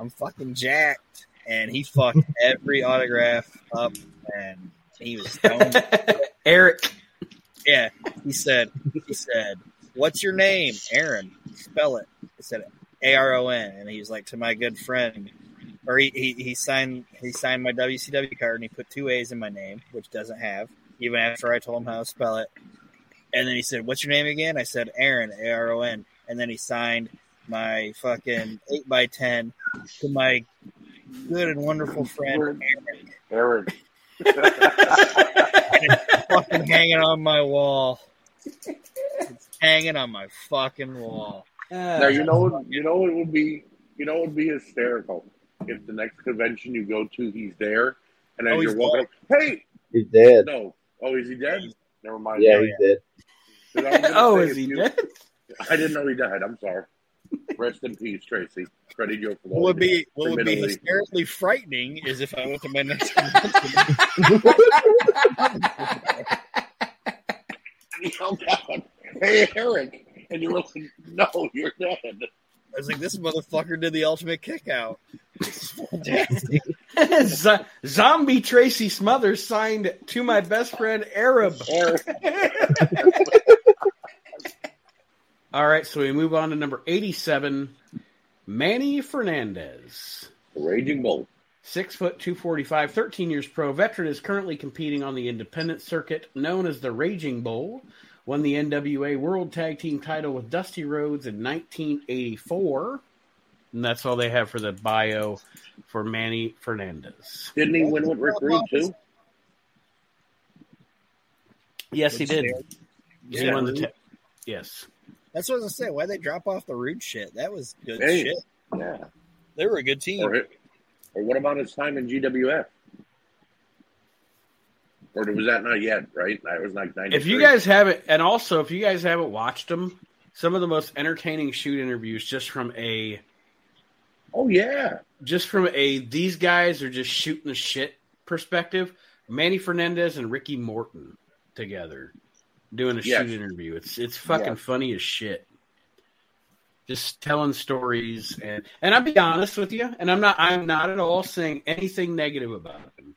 I'm fucking jacked, and he fucked every autograph up, and he was stoned. Eric. Yeah, he said, he said, "What's your name, Aaron? Spell it." I said, "A R O N," and he was like, "To my good friend," or he, he he signed he signed my WCW card and he put two A's in my name, which doesn't have. Even after I told him how to spell it, and then he said, "What's your name again?" I said, "Aaron, A R O N," and then he signed my fucking eight by ten to my good and wonderful friend Aaron. fucking hanging on my wall. It's hanging on my fucking wall. Now you know what you know it would be you know it would be hysterical if the next convention you go to he's there and as Oh, you're he's walking up, hey He's dead. no oh is he dead never mind Yeah, Oh, he's dead. 'Cause I was gonna oh, is he you- dead? I didn't know he died I'm sorry rest in peace Tracy Freddie Joe What would be what would be Admittedly. hysterically frightening is if I went to my next convention. he hey Eric and you were like no you're dead I was like, this motherfucker did the ultimate kick out. Z- Zombie Tracy Smothers signed to my best friend Arab. Eric All right, so we move on to number 87, Manny Fernandez. Raging Bull Six foot, 245, 13 years pro veteran, is currently competing on the independent circuit known as the Raging Bull. Won the NWA World Tag Team title with Dusty Rhodes in 1984. And that's all they have for the bio for Manny Fernandez. didn't he win with Rick Rude too Yes, he did. He won the ta- yes. That's what I was gonna say. Why they drop off the rude shit? That was good Hey. shit. yeah They were a good team. Or, or what about his time in GWF? Or was that not yet? Right, that was like ninety. If you guys haven't, and also if you guys haven't watched them, some of the most entertaining shoot interviews just from a oh yeah, just from a these guys are just shooting the shit perspective. Manny Fernandez and Ricky Morton together doing a Yes. shoot interview. It's it's fucking Yes. funny as shit. Just telling stories and and I'll be honest with you, and I'm not I'm not at all saying anything negative about him.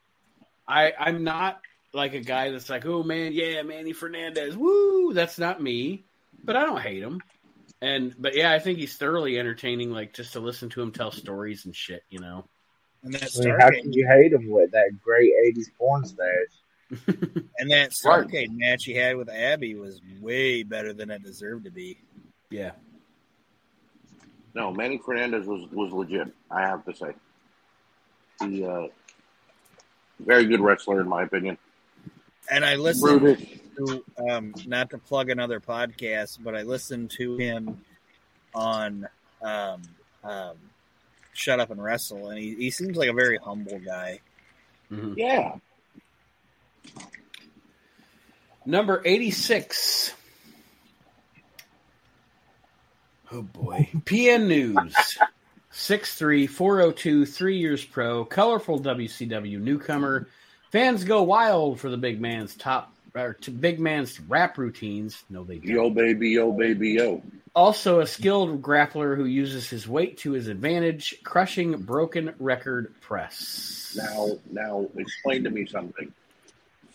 I I'm not like a guy that's like, oh man, yeah, Manny Fernandez, woo. That's not me, but I don't hate him. And but yeah, I think he's thoroughly entertaining. Like just to listen to him tell stories and shit, you know. And that I mean, how Starrcade, can you hate him with that great '80s porn stash? and that Starrcade match he had with Abby was way better than it deserved to be. Yeah, no, Manny Fernandez was was legit. I have to say, he uh, very good wrestler in my opinion. And I listened Brutus. to um, not to plug another podcast, but I listened to him on um, um, Shut Up and Wrestle, and he, he seems like a very humble guy. Mhm. Yeah, Number eighty-six. Oh boy. PN News. 6'3, 402, three years pro, colorful WCW newcomer. Fans go wild for the big man's top or to big man's rap routines. No, they don't. Yo, baby, yo, baby, yo. Also, a skilled grappler who uses his weight to his advantage, crushing broken record press. Now, now, explain to me something.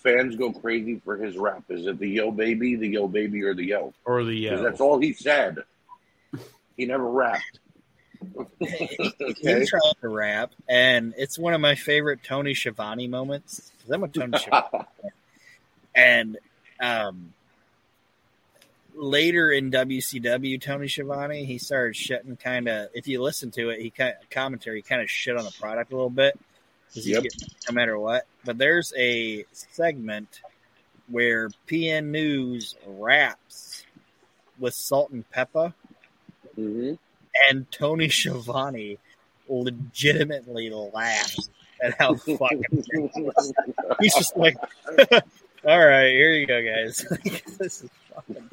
Fans go crazy for his rap. Is it the yo, baby, the yo, baby, or the yo? or the uh, That's all he said. He never rapped. he tried to rap, and it's one of my favorite Tony Schiavone moments. 'cause I'm a Tony Schiavone. And um, later in WCW, Tony Schiavone, he started shitting kind of. If you listen to it, he kind of commentary kind of shit on the product a little bit. 'Cause he Yep. no matter what. But there's a segment where PN News raps with Salt and Pepper hmm and Tony Schiavone legitimately laughs at how fucking. He's just like, "All right, here you go, guys. This is fucking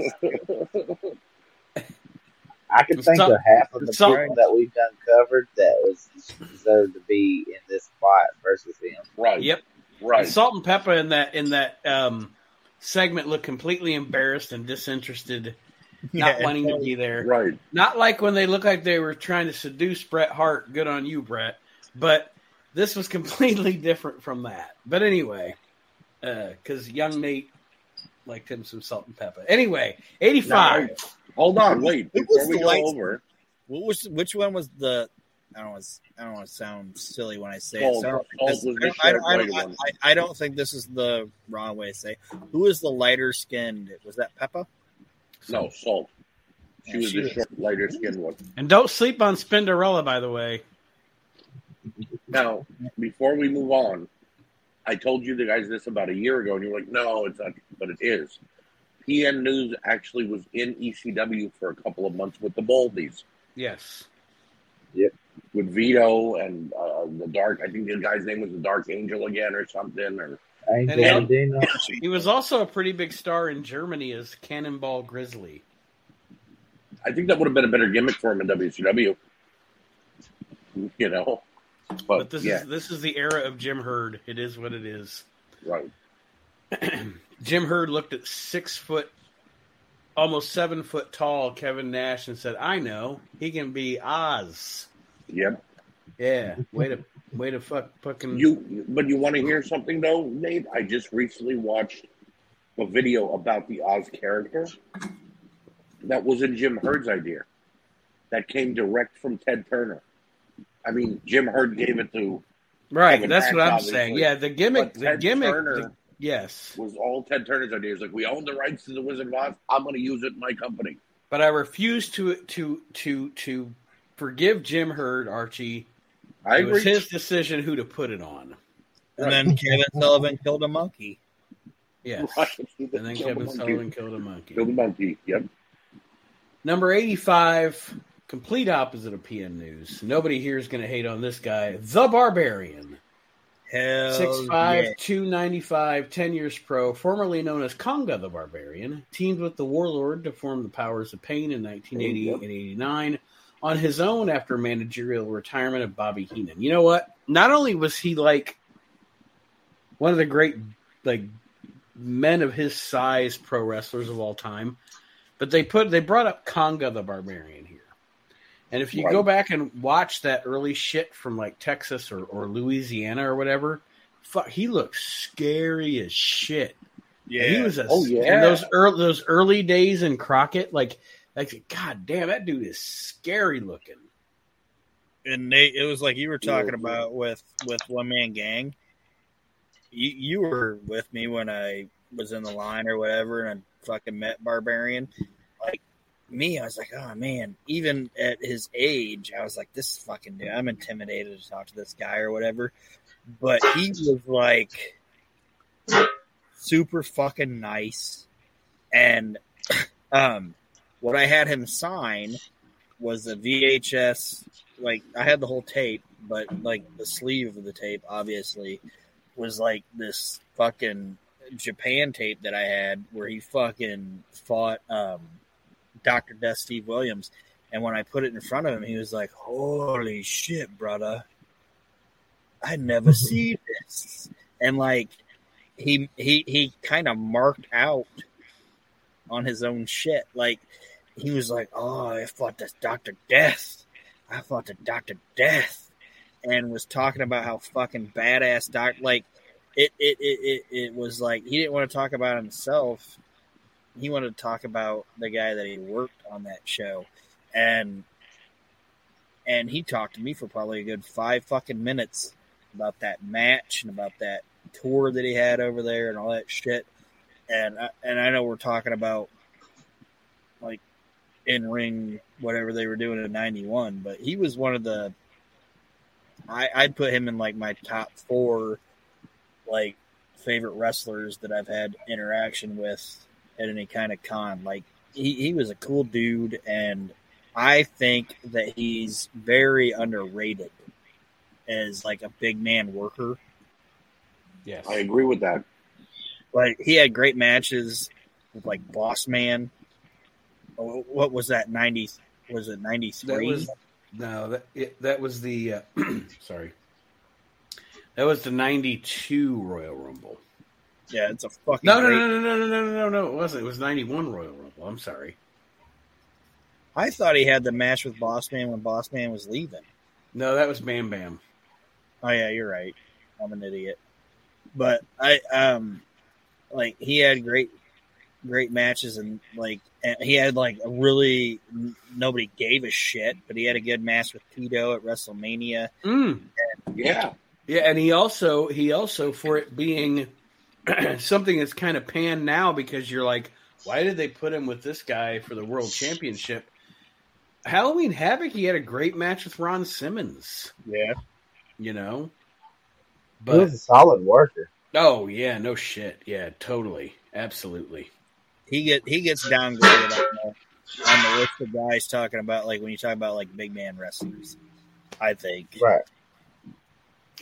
I can think some- of half of the it's some- people that we've done covered that was deserved to be in this spot versus him. Right. Yep. Right. Salt and Pepper in that in that um, segment looked completely embarrassed and disinterested, not Yeah, wanting to be there. Right. Not like when they looked like they were trying to seduce Bret Hart. Good on you, Bret. But this was completely different from that. But anyway, because young Nate liked him some salt and pepper. Anyway, eighty-five. Hold on. Wait. Before we go over, What was which one was the? I don't want to. I don't want to sound silly when I say Salt. it. So I, don't think this- I don't- I don't- I don't- lighter one. I- I don't think this is the wrong way to say. Who is the lighter skinned? Was that Peppa? no, Salt. She Yeah, was she the was- short, lighter skinned one. And don't sleep on Spinderella, by the way. Now, before we move on, I told you the guys this about a year ago, and you're like, no, it's not, but it is. PN News actually was in ECW for a couple of months with the Boldies, Yes. With Vito and uh, the Dark. I think the guy's name was the Dark Angel again, or something. Or Angel And- Medina. He was also a pretty big star in Germany as Cannonball Grizzly. I think that would have been a better gimmick for him in WCW. You know, but, But this yeah, is this is the era of Jim Herd. It is what it is. right. Jim Herd looked at six foot, almost seven foot tall Kevin Nash and said, "I know he can be Oz." Yep. Yeah, way to way to fuck fucking You, but you want to hear something though, Nate? I just recently watched a video about the Oz character that was in Jim Herd's idea. That came direct from Ted Turner. I mean, Jim Herd gave it to right. Kevin That's Nash, what I'm obviously. saying. Yeah, the gimmick, But the Ted gimmick. Turner the- yes, was all Ted Turner's idea. It's like we own the rights to the Wizard of Oz. I'm going to use it in my company. but I refuse to to to to forgive Jim Herd, Archie. I it was his decision who to put it on. And then Kevin Sullivan killed a monkey. Yes, Right. and then Kill the Kevin. Sullivan killed a monkey. Kill the monkey. Yep. Number 85, complete opposite of PN News. Nobody here is going to hate on this guy. The Barbarian. Hell 6'5, yeah. 295, 10 years pro, formerly known as Konga the Barbarian, teamed with the Warlord to form the Powers of Pain in 1988 and 89 on his own after managerial retirement of Bobby Heenan. You know what? Not only was he like one of the great like men of his size pro wrestlers of all time, but they put they brought up Konga the Barbarian here. And if you Right. go back and watch that early shit from like Texas or, or Louisiana or whatever, fuck, he looks scary as shit. Yeah. He was a, Oh, yeah. and those early those early days in Crockett, like like god damn, that dude is scary looking. and Nate, it was like you were talking Yeah. about with with one man gang. You you were with me when I was in the line or whatever, and I fucking met Barbarian. Me, I was like, oh man. Even at his age, I was like, this fucking dude. I'm intimidated to talk to this guy or whatever. But he was like super fucking nice, and um, what I had him sign was a VHS like I had the whole tape, but like the sleeve of the tape obviously was like this fucking Japan tape that I had where he fucking fought um Dr. Death Steve Williams And when I put it in front of him, he was like, "Holy shit, brother! I never seen this." And like, he he he kind of marked out on his own shit. Like, he was like, "Oh, I fought this Doctor Death. I fought the Doctor Death," and was talking about how fucking badass Doc. Like, it it it it, it was like he didn't want to talk about himself. He wanted to talk about the guy that he worked on that show, and and he talked to me for probably a good five fucking minutes about that match and about that tour that he had over there and all that shit. And I, and I know we're talking about like in ring whatever they were doing in '91, but he was one of the. I, I'd put him in like my top four, like favorite wrestlers that I've had interaction with at any kind of con. Like he, he was a cool dude, and I think that he's very underrated as like a big man worker. Yes. I agree with that. Like he had great matches with like Boss Man. Oh, What was that? Ninety? Was it ninety That three? was no that it, that was the uh, sorry. That was the '92 Royal Rumble. Yeah, it's a fucking No, no, great- no, no, no, no, no, no, no. It wasn't. It was '91 Royal Rumble. I'm sorry. I thought he had the match with Boss Man when Boss Man was leaving. No, that was Bam Bam. Oh yeah, you're right. I'm an idiot. But I um like he had great great matches and like and he had like a really nobody gave a shit, but he had a good match with Tito at WrestleMania. Mm. Yeah. Yeah, and he also he also for it being something that's kind of panned now because you're like, why did they put him with this guy for the world championship? Halloween Havoc, he had a great match with Ron Simmons. Yeah. You know, He was but a solid worker. oh yeah, no shit, yeah, totally, absolutely. He get he gets downgraded on the, on the list of guys talking about like when you talk about like big man wrestlers. I think. Right.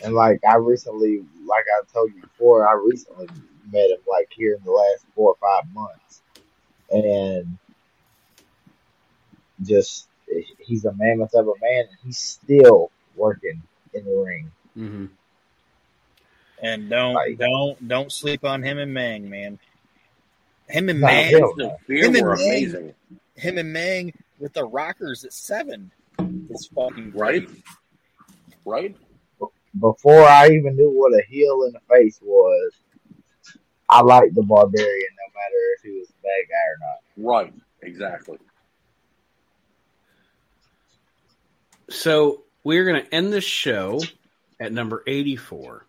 And like I recently, like I told you before, I recently met him like here in the last four or five months, and just he's a mammoth of a man, and he's still working in the ring. hmm And don't Like- don't don't sleep on him and Meng, man. Him and Meng, hell Him and were Meng. him and Meng with the Rockers at seven. It's fucking Right? Right? Before I even knew what a heel in the face was, I liked the Barbarian, no matter if he was a bad guy or not. Right. Exactly. So we're going to end this show at number 84.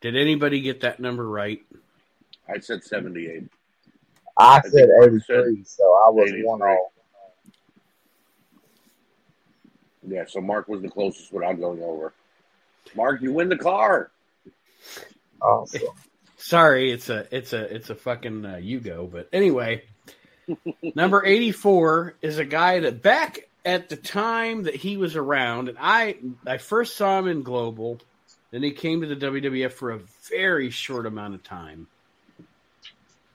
Did anybody get that number right? I said 78. I, think said said 83, so I was 83. one off. Yeah, so Mark was the closest without going over. Mark, you win the car. Awesome. Sorry, it's a it's a it's a fucking uh, Yugo, but anyway, number 84 is a guy that back at the time that he was around and I I first saw him in Global, then he came to the WWF for a very short amount of time.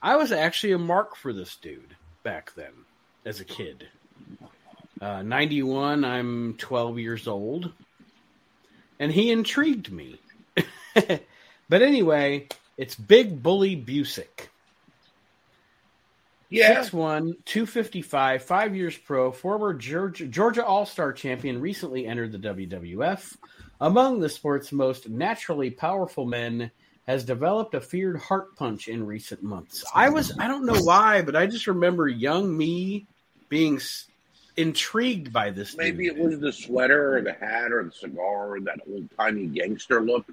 I was actually a mark for this dude back then as a kid. Uh, 91, I'm 12 years old. And he intrigued me. but anyway, it's Big Bully Busick. Yeah. 6'1, 255, five years pro, former Georgia, Georgia All Star champion, recently entered the WWF. Among the sport's most naturally powerful men, has developed a feared heart punch in recent months. I was, I don't know why, but I just remember young me being intrigued by this. Maybe dude. it was the sweater or the hat or the cigar or that old timey gangster look.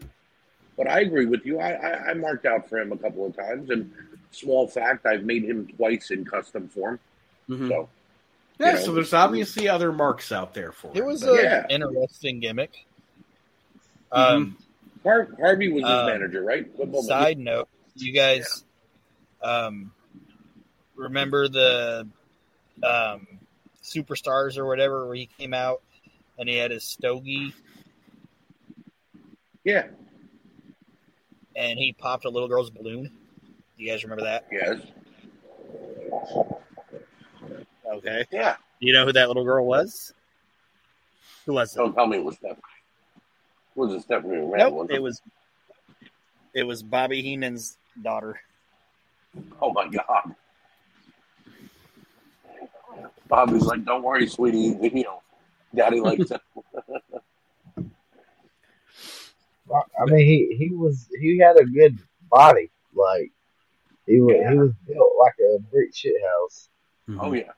But I agree with you. I, I, I marked out for him a couple of times. And small fact, I've made him twice in custom form. Mhm. So, Yeah, you know. so there's obviously other marks out there for It him, was an Yeah. interesting gimmick. Mm-hmm. Um, Har- Harvey was his Um, manager, right? Football Side note, you guys um, remember the um, Superstars or whatever where he came out and he had his stogie Yeah. and he popped a little girl's balloon. Do you guys remember that? Yes. Okay. Yeah. You know who that little girl was? Who was it? Don't tell me it was Stephanie. Was it Stephanie McMahon? Nope, it was it was Bobby Heenan's daughter. Oh my god. Bobby's like, don't worry, sweetie. You know, Daddy likes it. I mean, he he was he had a good body. Like he was he was built like a brick shit house, Oh yeah.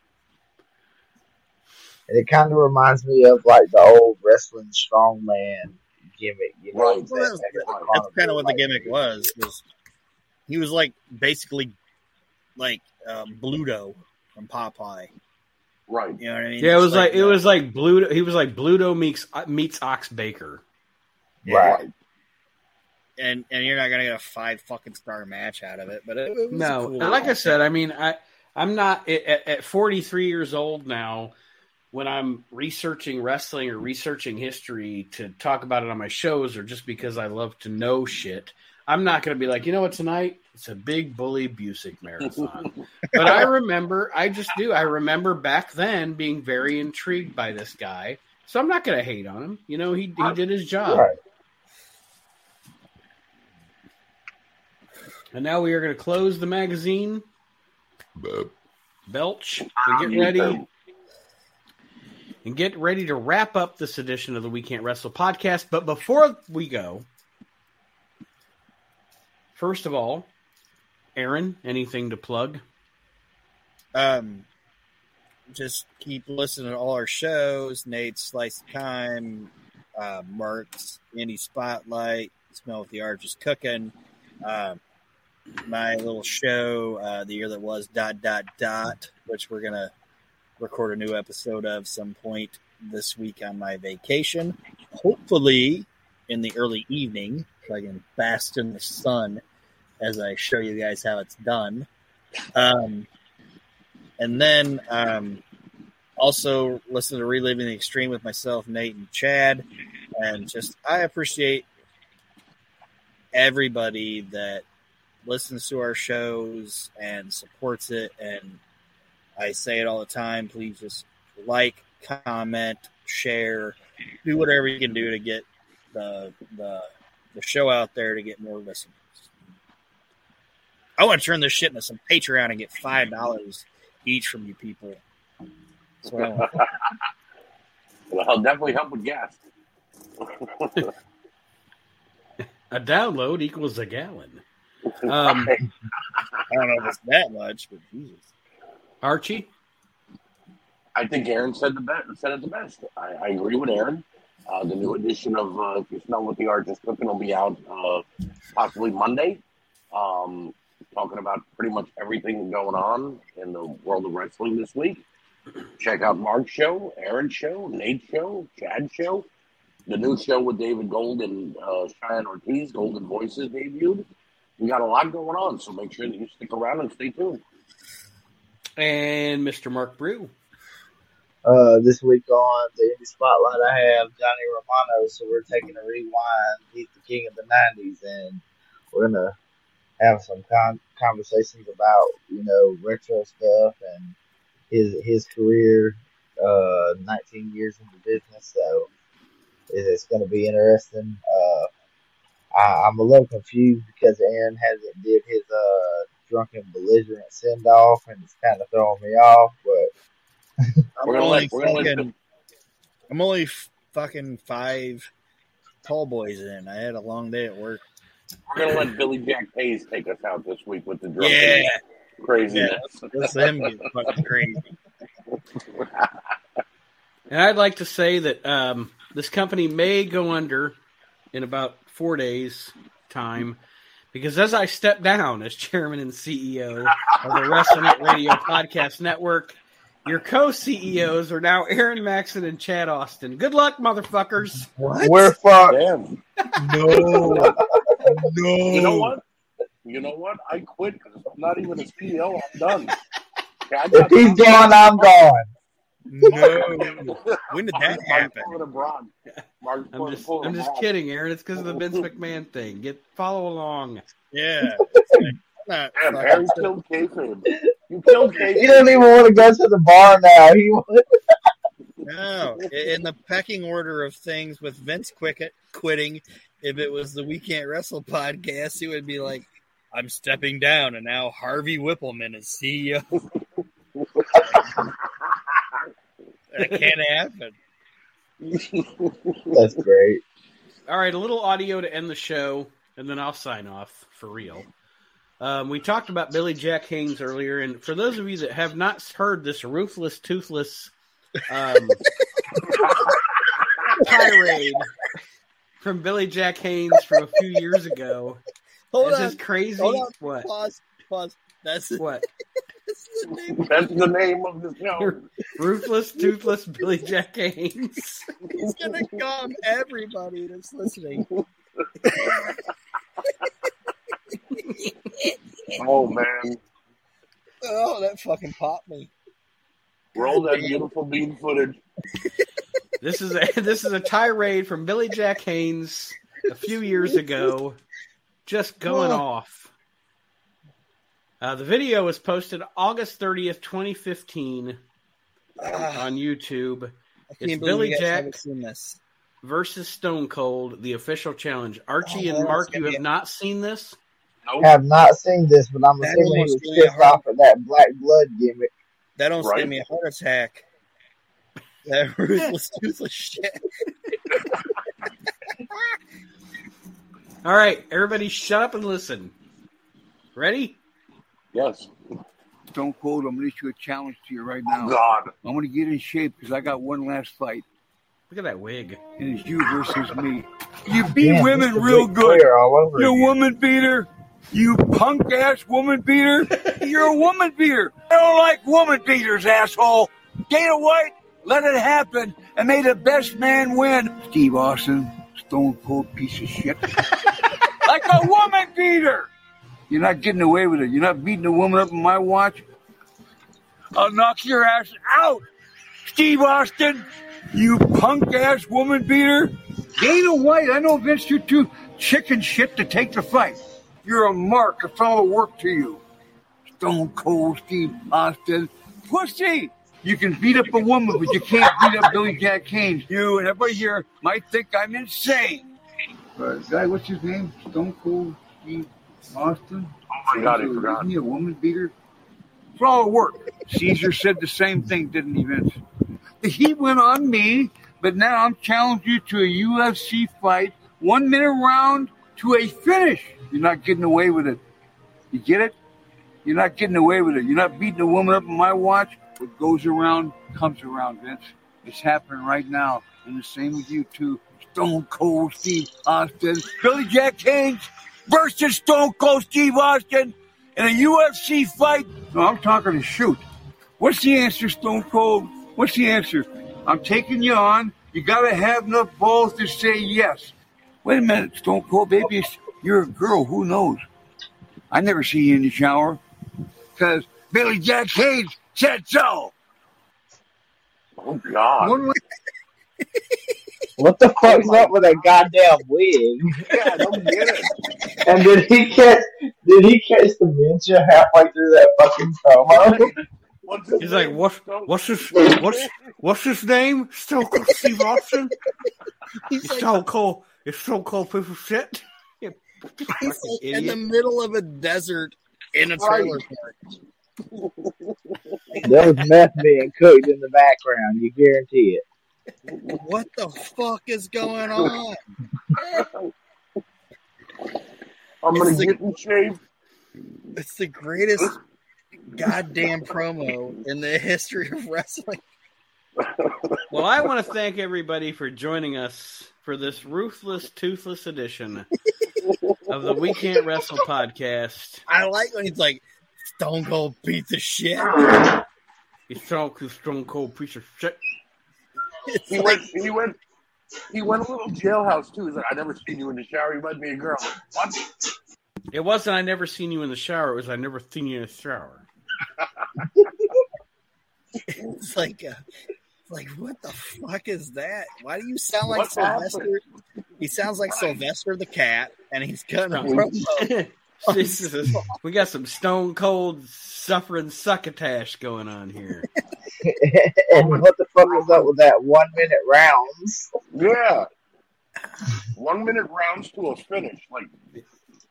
and it kind of reminds me of like the old wrestling strongman gimmick. You know, Right. that- Well, that's that that's kind of what the gimmick was. Was he was like basically like um, Bluto from Popeye. Right. You know what I mean? Yeah, it was Just like it uh, was like Bluto. He was like Bluto meets meets Ox Baker. Right. and and you're not gonna get a five fucking star match out of it. But it, it was No, cool. like I said, I mean, I I'm not at, at 43 years old now. When I'm researching wrestling or researching history to talk about it on my shows, or just because I love to know shit, I'm not going to be like, you know what, tonight it's a big bully Busick marathon. but I remember, I just do. I remember back then being very intrigued by this guy, so I'm not going to hate on him. You know, he he did his job. Right. And now we are going to close the magazine. Belch and get ready and get ready to wrap up this edition of the We Can't Wrestle podcast. But before we go, first of all, Aaron, anything to plug? um, just keep listening to all our shows. Nate's Slice of Time, uh, Mark's Indie Spotlight, Smell what the Arch is Cooking, uh, my little show, uh, The Year That Was, dot, dot, dot, which we're to record a new episode of some point this week on my vacation. Hopefully in the early evening, so I can bask in the sun as I show you guys how it's done. Um, and then um, also listen to Reliving the Extreme with myself, Nate, and Chad. And just, I appreciate everybody that listens to our shows and supports it. And I say it all the time. Please just like, comment, share, do whatever you can do to get the the, the show out there to get more listeners. I want to turn this shit into some Patreon and get five dollars each from you people. That's what I want. I'll definitely help with gas. A download equals a gallon. Um, I don't know if it's that much, but Jesus. Archie, I think Aaron said the best. Said it the best. I, I agree with Aaron. Uh, the new edition of uh, If You Smell What the Art is Cooking will be out uh, possibly Monday. Um, talking about pretty much everything going on in the world of wrestling this week. Check out Mark's show, Aaron's show, Nate's show, Chad's show, the new show with David Gold and uh, Cheyenne Ortiz, Golden Voices debuted. We got a lot going on, so make sure that you stick around and stay tuned. and Mr. Mark Brew. Uh, this week on the Indie Spotlight, I have Johnny Romano, so we're taking a rewind. He's the king of the '90s, and we're gonna have some con- conversations about you know retro stuff and his his career. Uh, 19 years in the business, so it's gonna be interesting. Uh, I, I'm a little confused because Aaron hasn't did his uh drunken belligerent send off, and it's kind of throwing me off, but. I'm We're gonna only let- we're gonna let fucking, I'm only fucking five tall boys in. I had a long day at work. We're gonna let Billy Jack Haynes take us out this week with the drunk Yeah, craziness. let's let him get fucking crazy. And I'd like to say that um, this company may go under in about four days' time because as I step down as chairman and CEO of the WrestleNet Radio Podcast Network, your co-CEOs are now Aaron Maxon and Chad Austin. Good luck, motherfuckers. What? We're fucked. Damn. No, no. You know what? You know what? I quit because I'm not even a CEO. I'm done. Okay, If he's gone, I'm gone. No. When did that happen? pulling abroad. Mark's I'm just, I'm just kidding, Aaron. It's because of the Vince McMahon thing. Get follow along. Yeah. I'm not Damn, fucking- Aaron killed kayfabe. You killed He Casey. doesn't even want to go to the bar now. He No, in the pecking order of things with Vince quick quitting, if it was the We Can't Wrestle podcast, it would be like, I'm stepping down, and now Harvey Wippleman is CEO. that can't happen. That's great. All right, a little audio to end the show, and then I'll sign off for real. Um, we talked about Billy Jack Haynes earlier, and for those of you that have not heard this ruthless, toothless um, tirade from Billy Jack Haynes from a few years ago, Hold it's on. just crazy. Hold on. What? Pause. Pause. That's, What? that's the name. That's the name of the show. Ruthless, toothless Billy Jack Haynes. He's going to calm everybody that's listening. Oh man, Oh, that fucking popped me. roll that beautiful bean footage. This is a this is a tirade from Billy Jack Haynes a few years ago, just going Oh. off. Uh, the video was posted August thirtieth, twenty fifteen, Ah, on YouTube. I It's can't believe Billy you Jack. haven't seen this. Versus Stone Cold, the official challenge. Archie Oh, and Mark, you have be- not seen this. Nope. Have not seen this, but I'm That assuming he almost was a pissed heart- off at that black blood gimmick. That almost Right. gave me a heart attack. That ruthless, toothless shit. All right, everybody, shut up and listen. Ready? Yes. Stone Cold, I'm going to issue a challenge to you right now. God. I'm going to get in shape because I got one last fight, Look at that wig. and it's you versus me. You beat Damn, women real good. Flair all over You woman beater. You punk ass woman beater. You're a woman beater. I don't like woman beaters, asshole. Dana White let it happen and may the best man win. Steve Austin, stone cold piece of shit. like a woman beater. You're not getting away with it. You're not beating a woman up in my watch. I'll knock your ass out. Steve Austin, you punk ass woman beater. Dana White, I know Vince, you're too chicken shit to take the fight. You're a mark, a fellow work to you. Stone Cold Steve Austin. Pussy! You can beat up a woman, but you can't beat up Billy Jack Haynes. You and everybody here might think I'm insane. But guy, what's his name? Stone Cold Steve Austin? Oh my God, I Isn't forgot. he a woman beater? It's all work. Caesar said the same thing, didn't he, Vince? He went on me, but now I'm challenging you to a UFC fight, one minute round to a finish. You're not getting away with it. You get it? You're not getting away with it. You're not beating a woman up in my watch. What goes around comes around, Vince. It's happening right now. And the same with you, too. Stone Cold Steve Austin. Billy Jack Haynes versus Stone Cold Steve Austin in a UFC fight. No, I'm talking to shoot. What's the answer, Stone Cold? What's the answer? I'm taking you on. You got to have enough balls to say yes. Wait a minute, Stone Cold, baby. You're a girl. Who knows? I never see you in the shower because Billy Jack Haynes said so. Oh God. One way- What the fuck's up with that goddamn wig? Yeah, don't get it. And did he catch? Did he catch the dementia halfway through that fucking promo? What's his He's like, what? What's his? What's what's his name? Stone Cold Steve Austin. He's It's like, Stone Cold. It's Stone Cold piece of shit. He's like in the middle of a desert in a trailer park. There was meth being cooked in the background. You guarantee it. What the fuck is going on? I'm gonna It's the- get in shape. It's the greatest goddamn promo in the history of wrestling. Well, I want to thank everybody for joining us for this ruthless, toothless edition of the We Can't Wrestle podcast. I like when he's like, Stone Cold piece of shit. It's Stone Cold, Stone Cold piece of shit. It's He like, went. He went. He went a little jailhouse too. He's like, I never seen you in the shower. You might be a girl. What? It wasn't I never seen you in the shower. It was I never seen you in the shower. it's like, uh, it's like, what the fuck is that? Why do you sound like What happened? Sylvester? He sounds like Sylvester the cat, and he's cutting a promo. Oh, this is- we got some stone cold suffering succotash going on here. and what the fuck was up with that one minute rounds? Yeah. One minute rounds to a finish. Like,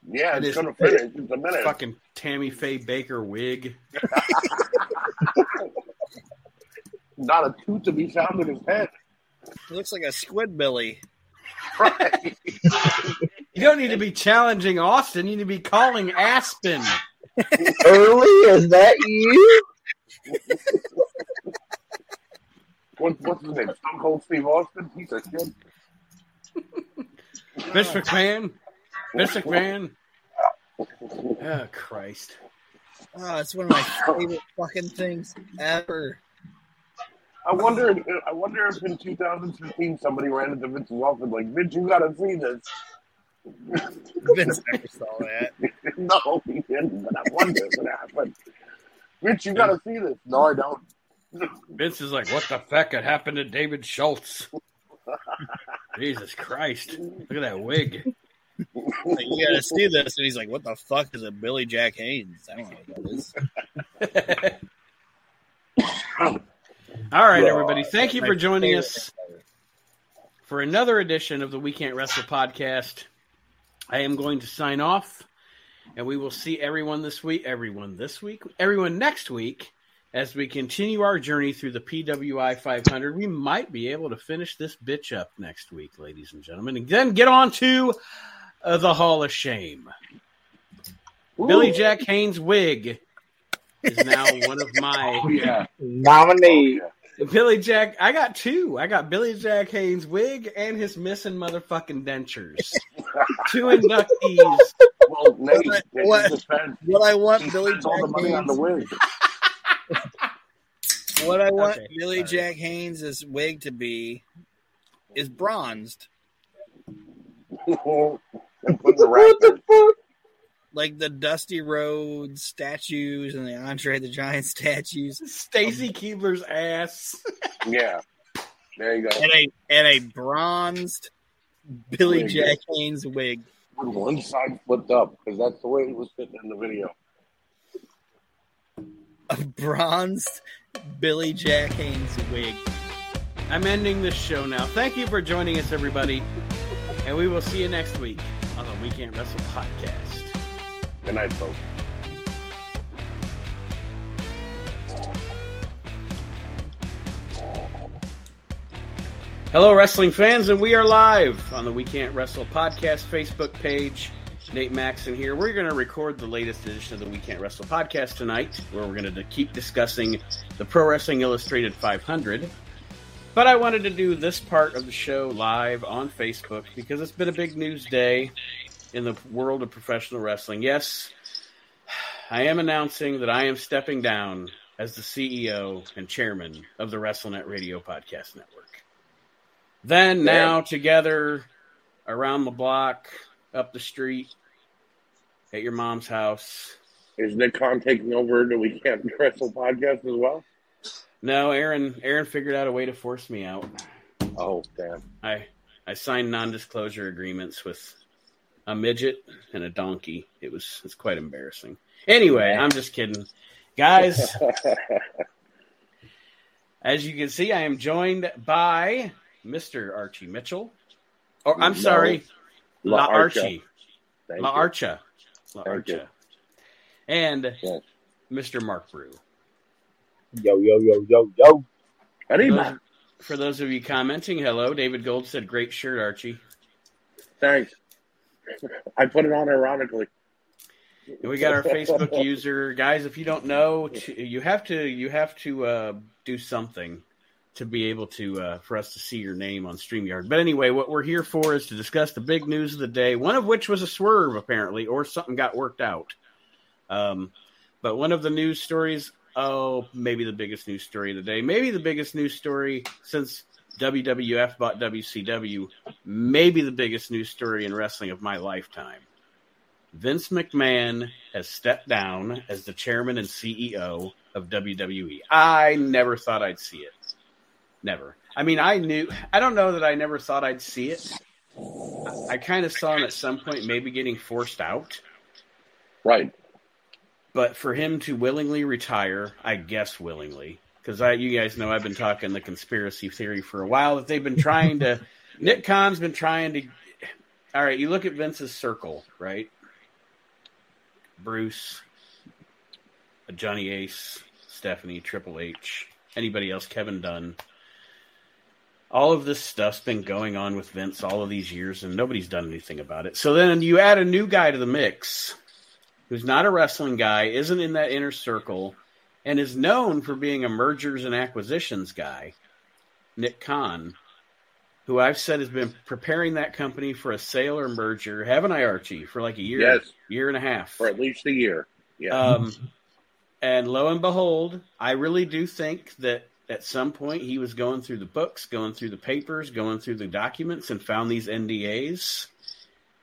yeah, It it's gonna finish. It's a minute. Fucking Tammy Faye Bakker wig. Not a tooth to be found in his head. He looks like a squid billy. Right. You don't need to be challenging Austin. You need to be calling Aspen. Early, is that you? What, what's his name? Stone Cold Steve Austin? He's a kid. Vince McMahon. Vince McMahon. Oh Christ. Oh, it's one of my favorite fucking things ever. I wonder. If, I wonder if in 2015 somebody ran into Vince Vince's office like, "Vince, you gotta see this." Vince never saw that. no, he didn't. But I wonder what happened. Vince, you gotta see this. No, I don't. Vince is like, what the fuck had happened to David Schultz? Jesus Christ. Look at that wig. Like, you gotta see this, and he's like, "What the fuck is a Billy Jack Haynes?" I don't know what that is. All right, everybody. Thank you for joining us for another edition of the We Can't Wrestle podcast. I am going to sign off, and we will see everyone this week, everyone this week, everyone next week as we continue our journey through the PWI 500. We might be able to finish this bitch up next week, ladies and gentlemen, and then get on to uh, the Hall of Shame. Billy Jack Haynes' wig is now one of my Oh yeah. Nominee. Billy Jack, I got two. I got Billy Jack Haynes' wig and his missing motherfucking dentures. two inductees. Well, Nate, What- in what- What I want he Billy spent all the Jack money on the Haynes, wig. what I want Okay, Billy sorry. Jack Haynes' wig to be is bronzed, and put the What the fuck? Like the Dusty Rhodes statues and the Andre the Giant statues, Stacy Keibler's ass. Yeah. There you go. and a and a bronzed Billy Wig. Jack Haynes wig. One side flipped up because that's the way it was sitting in the video. A bronzed Billy Jack Haynes wig. I'm ending this show now. Thank you for joining us, everybody. And we will see you next week on the Weekend Can't Wrestle podcast. Good night, folks. Hello, wrestling fans, and we are live on the We Can't Wrestle podcast Facebook page. Nate Maxon here. We're going to record the latest edition of the We Can't Wrestle podcast tonight, where we're going to keep discussing the Pro Wrestling Illustrated 500. But I wanted to do this part of the show live on Facebook because it's been a big news day in the world of professional wrestling. Yes, I am announcing that I am stepping down as the CEO and chairman of the WrestleNet Radio Podcast Network. Then, now, together around the block, up the street, at your mom's house. Is Nick Khan taking over the We Can't Wrestle podcast as well? No, Aaron. Aaron figured out a way to force me out. Oh, damn. I I signed non-disclosure agreements with a midget and a donkey. It was it's quite embarrassing. Anyway, I'm just kidding, guys. As you can see, I am joined by Mr. Archie Mitchell. Or I'm No. sorry, La, La Archie. Archa. La. Archa. La Thank you. Archa. And Yes. Mr. Mark Brew. Yo, yo, yo, yo, yo. For Arriba. those, for those of you commenting, hello. David Gold said, "Great shirt, Archie." Thanks. I put it on ironically. We got our Facebook user, guys. If you don't know, you have to you have to uh, do something to be able to uh, for us to see your name on Streamyard. But anyway, what we're here for is to discuss the big news of the day. One of which was a swerve, apparently, or something got worked out. Um, but one of the news stories, oh, maybe the biggest news story of the day, maybe the biggest news story since WWF bought WCW, maybe the biggest news story in wrestling of my lifetime. Vince McMahon has stepped down as the chairman and CEO of WWE. I never thought I'd see it. Never. I mean, I knew, I don't know that I never thought I'd see it. I kind of saw him at some point maybe getting forced out. Right. But for him to willingly retire, I guess willingly, because I, you guys know, I've been talking the conspiracy theory for a while that they've been trying to. Nick Khan's been trying to. All right, you look at Vince's circle, right? Bruce, Johnny Ace, Stephanie, Triple H, anybody else, Kevin Dunn. All of this stuff's been going on with Vince all of these years, and nobody's done anything about it. So then you add a new guy to the mix who's not a wrestling guy, isn't in that inner circle, and is known for being a mergers and acquisitions guy, Nick Khan, who I've said has been preparing that company for a sale or merger, haven't I, Archie, for like a year, Yes. year and a half. For at least a year. Yeah. Um, and lo and behold, I really do think that at some point he was going through the books, going through the papers, going through the documents, and found these NDAs.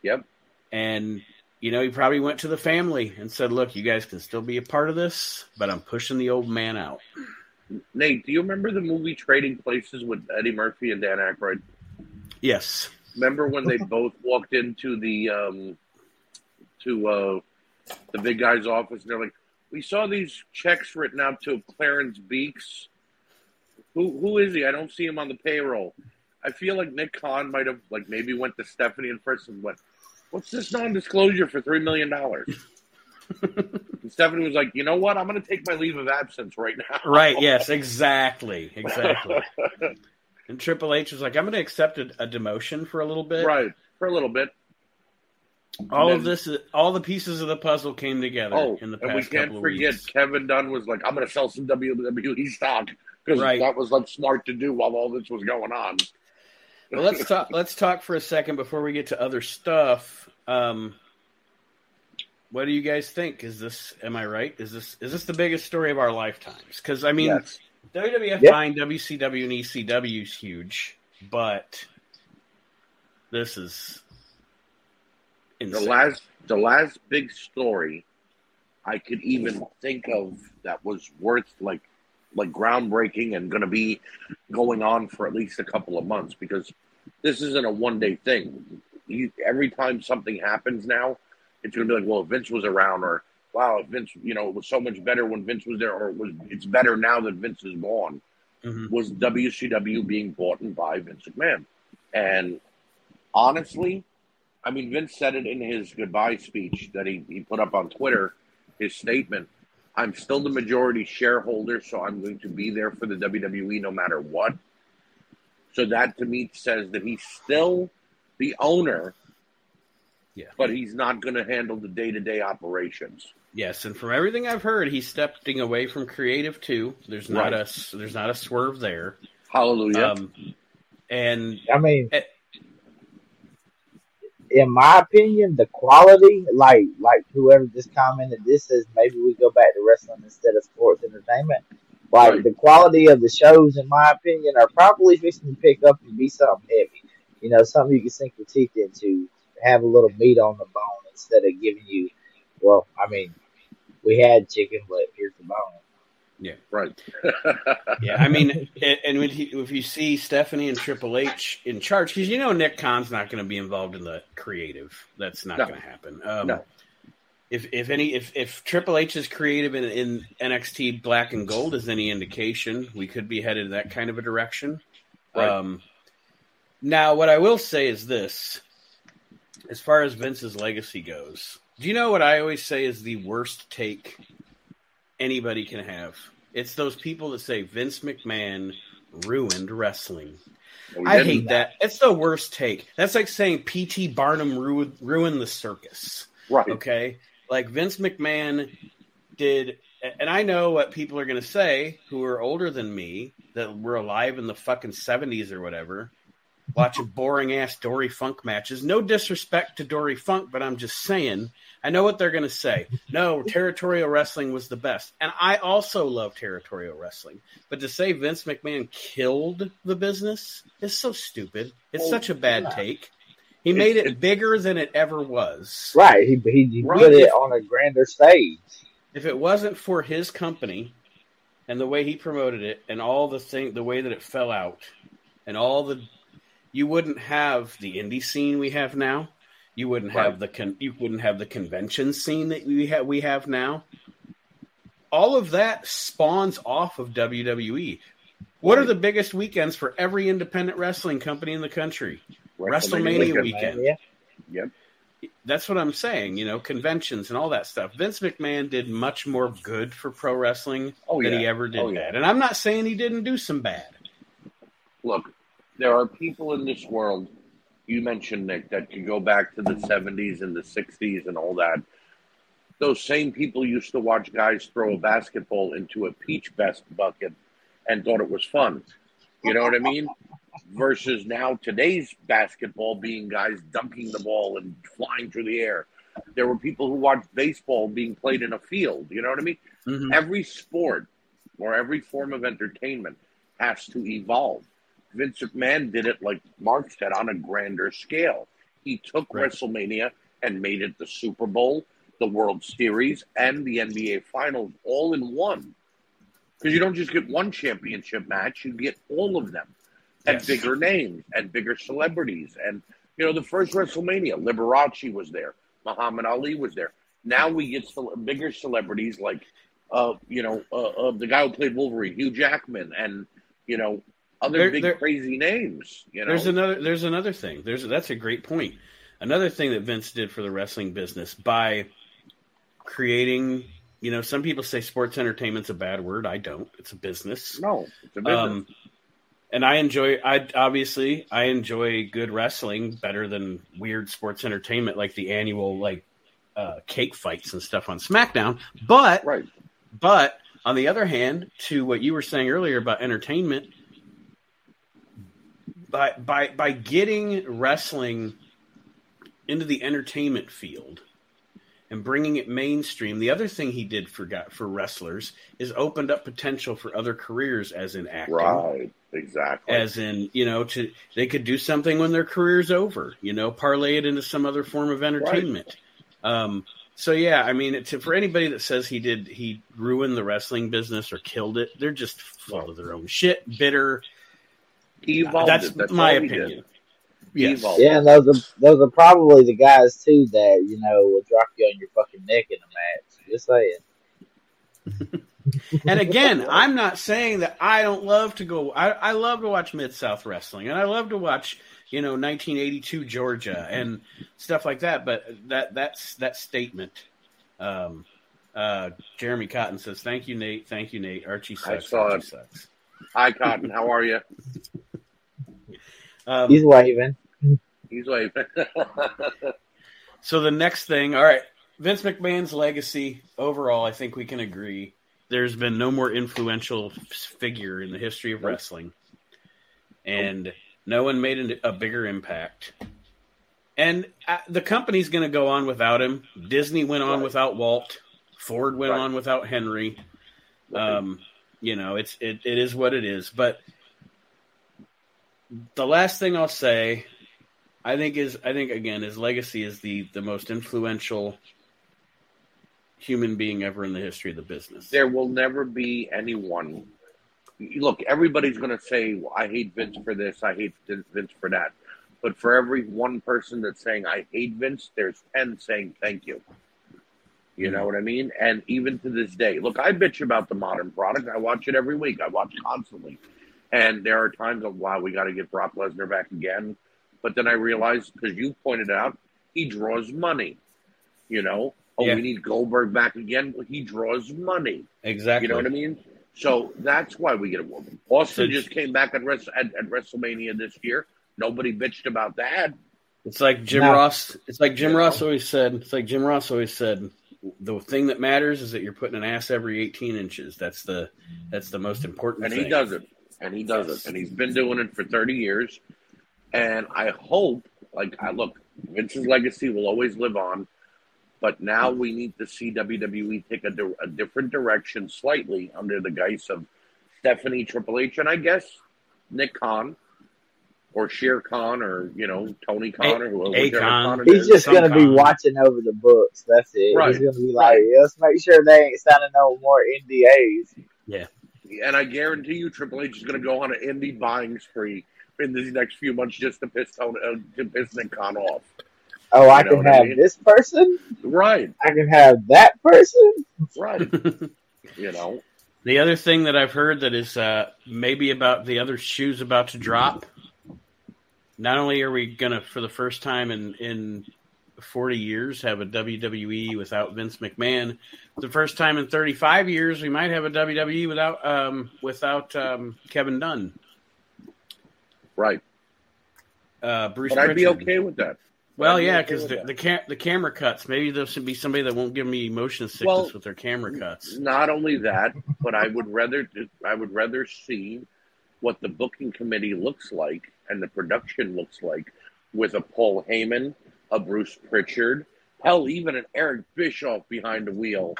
yep. And you know, he probably went to the family and said, "Look, you guys can still be a part of this, but I'm pushing the old man out." Nate, do you remember the movie Trading Places with Eddie Murphy and Dan Aykroyd? Yes. Remember when they both walked into the um, to uh, the big guy's office and they're like, "We saw these checks written out to Clarence Beeks. Who who is he? I don't see him on the payroll." I feel like Nick Khan might have like maybe went to Stephanie and first and went, "What's this non-disclosure for three million dollars?" and Stephanie was like, "You know what? I'm going to take my leave of absence right now." Right. Yes. Exactly. Exactly. and Triple H was like, "I'm going to accept a, a demotion for a little bit." right for a little bit. All And of this, all the pieces of the puzzle came together Oh, in the and we can't forget. Kevin Dunn was like, "I'm going to sell some WWE stock." Because Right. that was like smart to do while all this was going on. Well, let's talk. Let's talk for a second before we get to other stuff. Um, what do you guys think? Is this? Am I right? Is this? Is this the biggest story of our lifetimes? Because I mean, yes. WWF Yeah. fine, WCW and ECW is huge, but this is the last the last big story I could even think of that was worth like like groundbreaking and going to be going on for at least a couple of months because this isn't a one day thing. You, every time something happens now, it's going to be like, well, if Vince was around, or wow, if Vince, you know, it was so much better when Vince was there, or it was it's better now that Vince is gone. Mhm. Was WCW being bought and by Vince McMahon? And honestly, I mean, Vince said it in his goodbye speech that he, he put up on Twitter, his statement. I'm still the majority shareholder, so I'm going to be there for the WWE no matter what. So that to me says that he's still the owner, Yeah. but he's not going to handle the day to day operations. Yes, and from everything I've heard, he's stepping away from creative too. There's not Right. a there's not a swerve there. Hallelujah. Um, and I mean. In my opinion, the quality, like like whoever just commented, this says maybe we go back to wrestling instead of sports entertainment. Like Right. the quality of the shows, in my opinion, are probably fixing to pick up and be something heavy. You know, something you can sink your teeth into, have a little meat on the bone instead of giving you. Well, I mean, we had chicken, but here's the bone. Right. Yeah, I mean, and and when he, if you see Stephanie and Triple H in charge, because you know Nick Khan's not going to be involved in the creative. That's not No. going to happen. Um, No. If if any if if Triple H is creative in, in NXT Black and Gold is any indication, we could be headed in that kind of a direction. Right. Um, now, what I will say is this: as far as Vince's legacy goes, do you know what I always say is the worst take anybody can have? It's those people that say Vince McMahon ruined wrestling. We I didn't. hate that. It's the worst take. That's like saying P.T. Barnum ruined, ruined the circus. Right. Okay, like Vince McMahon did, and I know what people are going to say who are older than me that were alive in the fucking seventies or whatever, watching boring ass Dory Funk matches. No disrespect to Dory Funk, but I'm just saying. I know what they're going to say. No, territorial wrestling was the best, and I also love territorial wrestling. But to say Vince McMahon killed the business is so stupid. It's Well, such a bad yeah. take. He made It's- it bigger than it ever was. Right. He he, he Right. put it on a grander stage. if it wasn't for his company and the way he promoted it and all the thing the way that it fell out and all the you wouldn't have the indie scene we have now You wouldn't Right. have the con- you wouldn't have the convention scene that we have we have now. All of that spawns off of WWE. What are the biggest weekends for every independent wrestling company in the country? WrestleMania weekend. Yeah. Yep. That's what I'm saying. You know, conventions and all that stuff. Vince McMahon did much more good for pro wrestling Oh, than yeah. he ever did Oh, yeah. bad. And I'm not saying he didn't do some bad. Look, there are people in this world. You mentioned Nick that can go back to the '70s and the '60s and all that. Those same people used to watch guys throw a basketball into a peach best bucket and thought it was fun. You know what I mean? Versus now today's basketball being guys dunking the ball and flying through the air. There were people who watched baseball being played in a field. You know what I mean? Mhm. Every sport or every form of entertainment has to evolve. Vince McMahon did it, like Mark said, on a grander scale. He took Right. WrestleMania and made it the Super Bowl, the World Series, and the NBA Finals all in one. Because you don't just get one championship match, you get all of them. And Yes. bigger names and bigger celebrities. And, you know, the first WrestleMania, Liberace was there, Muhammad Ali was there. Now we get cele- bigger celebrities like, uh, you know, uh, uh, the guy who played Wolverine, Hugh Jackman, and, you know, other There- big there- crazy names. You know, There's another. There's another thing. There's that's a great point. Another thing that Vince did for the wrestling business by creating. You know, some people say sports entertainment's a bad word. I don't. It's a business. no, it's a business. Um, and I enjoy. I obviously I enjoy good wrestling better than weird sports entertainment like the annual like uh, cake fights and stuff on SmackDown. But right. but on the other hand, to what you were saying earlier about entertainment, by by by getting wrestling into the entertainment field and bringing it mainstream, the other thing he did for got for wrestlers is opened up potential for other careers, as in acting, Right. Exactly. as in you know to they could do something when their career's over, you know, parlay it into some other form of entertainment. Um, so yeah, I mean, to, for anybody that says he did he ruined the wrestling business or killed it, they're just full of their own shit, bitter. He evolved That's, it. That's my all he did. opinion. He Yes. evolved. Yeah, and those are those are probably the guys too that you know will drop you on your fucking neck in a match. Just saying. And again, I'm not saying that I don't love to go. I, I love to watch Mid South Wrestling, and I love to watch you know 1982 Georgia and stuff like that. But that that's that statement. Um, uh, Jeremy Cotton says, "Thank you, Nate. Thank you, Nate. Archie I sucks. saw Archie it. sucks." Hi, Cotton. How are you? Um, He's waving. He's waving. So the next thing, all right, Vince McMahon's legacy overall, I think we can agree. There's been no more influential figure in the history of wrestling, and no one made a bigger impact. And uh, the company's going to go on without him. Disney went on Right. without Walt. Ford went Right. on without Henry. Um, you know, it's it, it is what it is. But the last thing I'll say, I think is I think again his legacy is the the most influential human being ever in the history of the business. there will never be anyone. Look, everybody's going to say, I hate Vince for this, I hate Vince for that. But for every one person that's saying, I hate Vince, there's 10 saying thank you. You know what I mean? And even to this day, look, I bitch about the modern product. I watch it every week, I watch constantly. And there are times of, wow, we got to get Brock Lesnar back again. But then I realized, because you pointed out, he draws money. You know, oh, Yeah. we need Goldberg back again. Well, he draws money. exactly. You know what I mean? So that's why we get a woman. Austin So- just came back at, Wres- at, at WrestleMania this year. Nobody bitched about that. It's like Jim No. Ross. It's like Jim You Ross know? always said. It's like Jim Ross always said. The thing that matters is that you're putting an ass every 18 inches. That's the that's the most important. And thing. he does it. And he does it. And he's been doing it for 30 years. And I hope, like, I look, Vince's legacy will always live on. But now we need to see WWE take a, di- a different direction slightly under the guise of Stephanie Triple H and I guess Nick Khan or Shere Khan or, you know, Tony Khan or whoever. A- whichever Khan. Khan He's just gonna be watching over the books. That's it. Right. He's gonna be like, let's make sure they ain't signing no more NDAs. And I guarantee you, Triple H is going to go on an indie buying spree in these next few months just to piss Tony, uh, to piss Nick Khan off. Oh, I know can what I have mean? this person. Right, I can have that person. right. you know, the other thing that I've heard that is uh, maybe about the other shoes about to drop. Not only are we gonna, for the first time in in forty years, have a WWE without Vince McMahon, the first time in thirty five years, we might have a WWE without um, without um, Kevin Dunn, right. uh, Bruce. But I'd be okay with that. Well, I'd yeah, because with the the, cam- the camera cuts. Maybe there should be somebody that won't give me motion sickness Well- with their camera cuts. Not only that, but I would rather I would rather see what the booking committee looks like and the production looks like with a Paul Heyman, a Bruce Pritchard, hell, even an Eric Bischoff behind the wheel.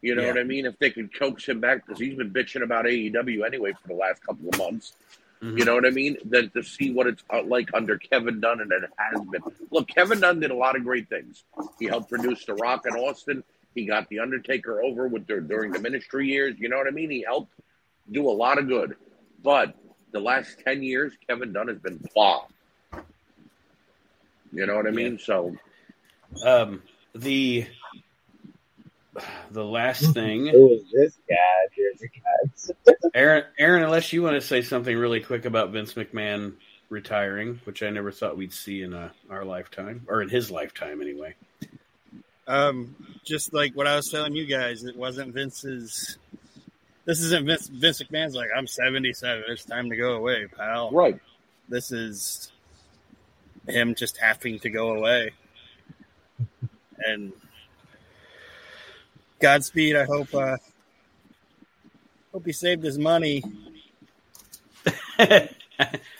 You know Yeah. what I mean? If they could coax him back because he's been bitching about AEW anyway for the last couple of months. Mhm. You know what I mean? Then to see what it's uh, like under Kevin Dunn and it has been. Look, Kevin Dunn did a lot of great things. He helped produce The Rock in Austin. He got The Undertaker over with their, during the ministry years. You know what I mean? He helped do a lot of good. But the last 10 years, Kevin Dunn has been blah. You know what I mean? So, Um, the the last thing, Who is this guy? Jeremy Katz? Aaron. Aaron, unless you want to say something really quick about Vince McMahon retiring, which I never thought we'd see in uh, our lifetime, or in his lifetime anyway. Um, just like what I was telling you guys, it wasn't Vince's. This isn't Vince. Vince McMahon's like, I'm 77. It's time to go away, pal. right. This is him just having to go away. And Godspeed. I hope. Uh, hope he saved his money.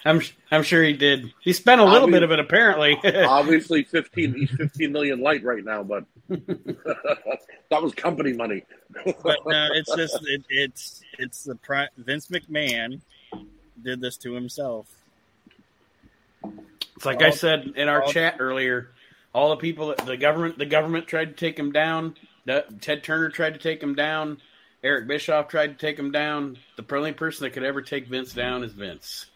I'm I'm sure he did. He spent a little Obvi- bit of it apparently. Obviously, 15, he's 15 million light right now, but that was company money. But no, it's just it, it's it's the pri- Vince McMahon did this to himself. It's like I said in our chat earlier. All the people, that the government, the government tried to take him down. Ted Turner tried to take him down. Eric Bischoff tried to take him down. The only person that could ever take Vince down is Vince.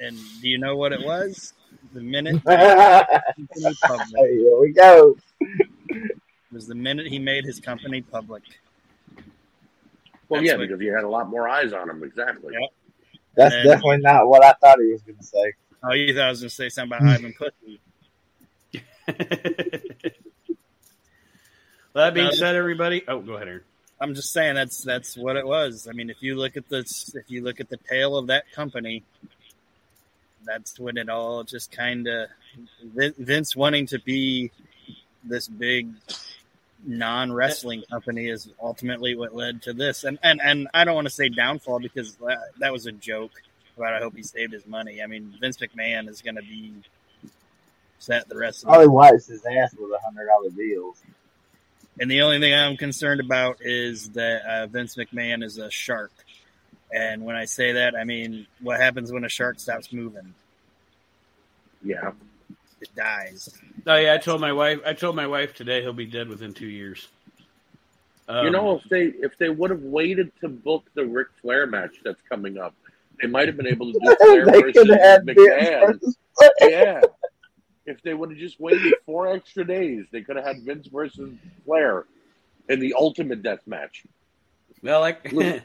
And do you know what it was? The minute Here company public we go. It was the minute he made his company public. Well, That's yeah, what- because you had a lot more eyes on him. Exactly. Yep. That's And- definitely not what I thought he was going to say. Oh, you thought I was going to say something about hmm. Ivan Pussy. Well, that being said, everybody. Oh, go ahead, Aaron. I'm just saying that's that's what it was. I mean, if you look at this, if you look at the tail of that company, that's when it all just kind of Vince wanting to be this big non wrestling company is ultimately what led to this. And and and I don't want to say downfall because that, that was a joke. But I hope he saved his money. I mean, Vince McMahon is going to be set the rest of All the he wipes his ass with a hundred dollar bills. And the only thing I'm concerned about is that uh, Vince McMahon is a shark. And when I say that, I mean what happens when a shark stops moving? Yeah. It dies. Oh yeah, I told my wife. I told my wife today he'll be dead within two years. Um, you know, if they if they would have waited to book the Ric Flair match that's coming up, they might have been able to do Flair they versus could have had Vince McMahon. Yeah. If they would have just waited four extra days, they could have had Vince versus Flair in the ultimate death match. well, like Well,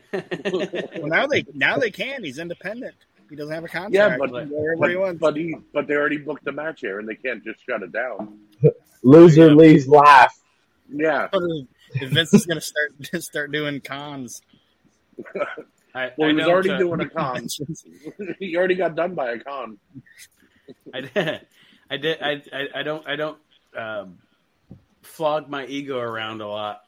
now they now they can. He's independent. He doesn't have a contract. Yeah, but He can go wherever he but, wants. but he but they already booked the match here, and they can't just shut it down. Loser leaves life. Yeah. Vince is going to start start doing cons, I, Well, I he was already uh, doing a con. he already got done by a con. I did. I did. I, I, I don't. I don't um, flog my ego around a lot,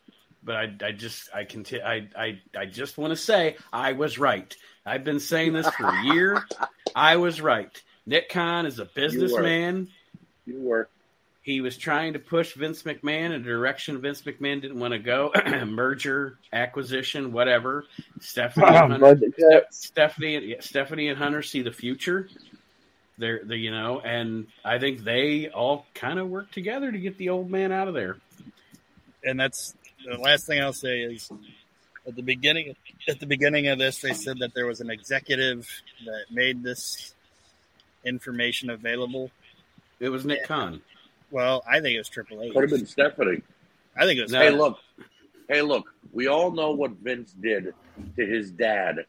but I, I just. I conti- I, I, I just want to say I was right. I've been saying this for a year. I was right. Nick Khan is a businessman. You were. He was trying to push Vince McMahon in a direction Vince McMahon didn't want to go. Merger, acquisition, whatever. Stephanie, and Hunter, Budget. Stephanie, yeah, Stephanie and Hunter see the future. They're, they you know, and I think they all kind of work together to get the old man out of there. and that's the last thing I'll say is at the beginning at the beginning of this they said that there was an executive that made this information available It was Nick Khan. Well, I think it was Triple H. Could have been Stephanie. I think it was. No. Hey, look. Hey, look. We all know what Vince did to his dad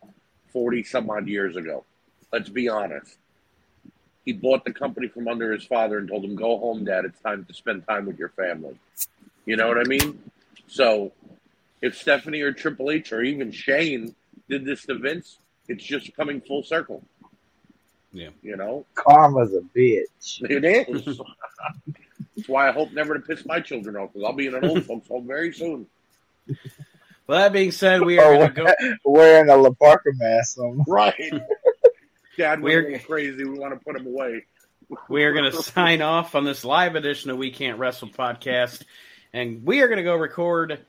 40 some odd years ago. Let's be honest. He bought the company from under his father and told him, Go home, dad. It's time to spend time with your family. You know what I mean? So if Stephanie or Triple H or even Shane did this to Vince, it's just coming full circle. Yeah. You know? Karma's a bitch. It is. That's why I hope never to piss my children off because I'll be in an old folks home very soon. Well, that being said, we are Oh, going go. Wearing a La Parca mask. On. Right. Dad We're- crazy. We want to put him away. We are going to sign off on this live edition of We Can't Wrestle podcast, and we are going to go record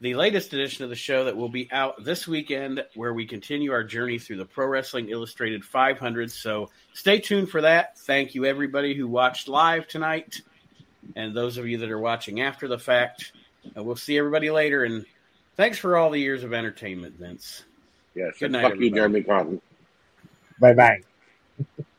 the latest edition of the show that will be out this weekend, where we continue our journey through the Pro Wrestling Illustrated 500. So stay tuned for that. Thank you, everybody who watched live tonight, and those of you that are watching after the fact. Uh, we'll see everybody later, and thanks for all the years of entertainment, Vince. Yes. Good night, fuck you, everybody. Jeremy Cotton. Bye bye.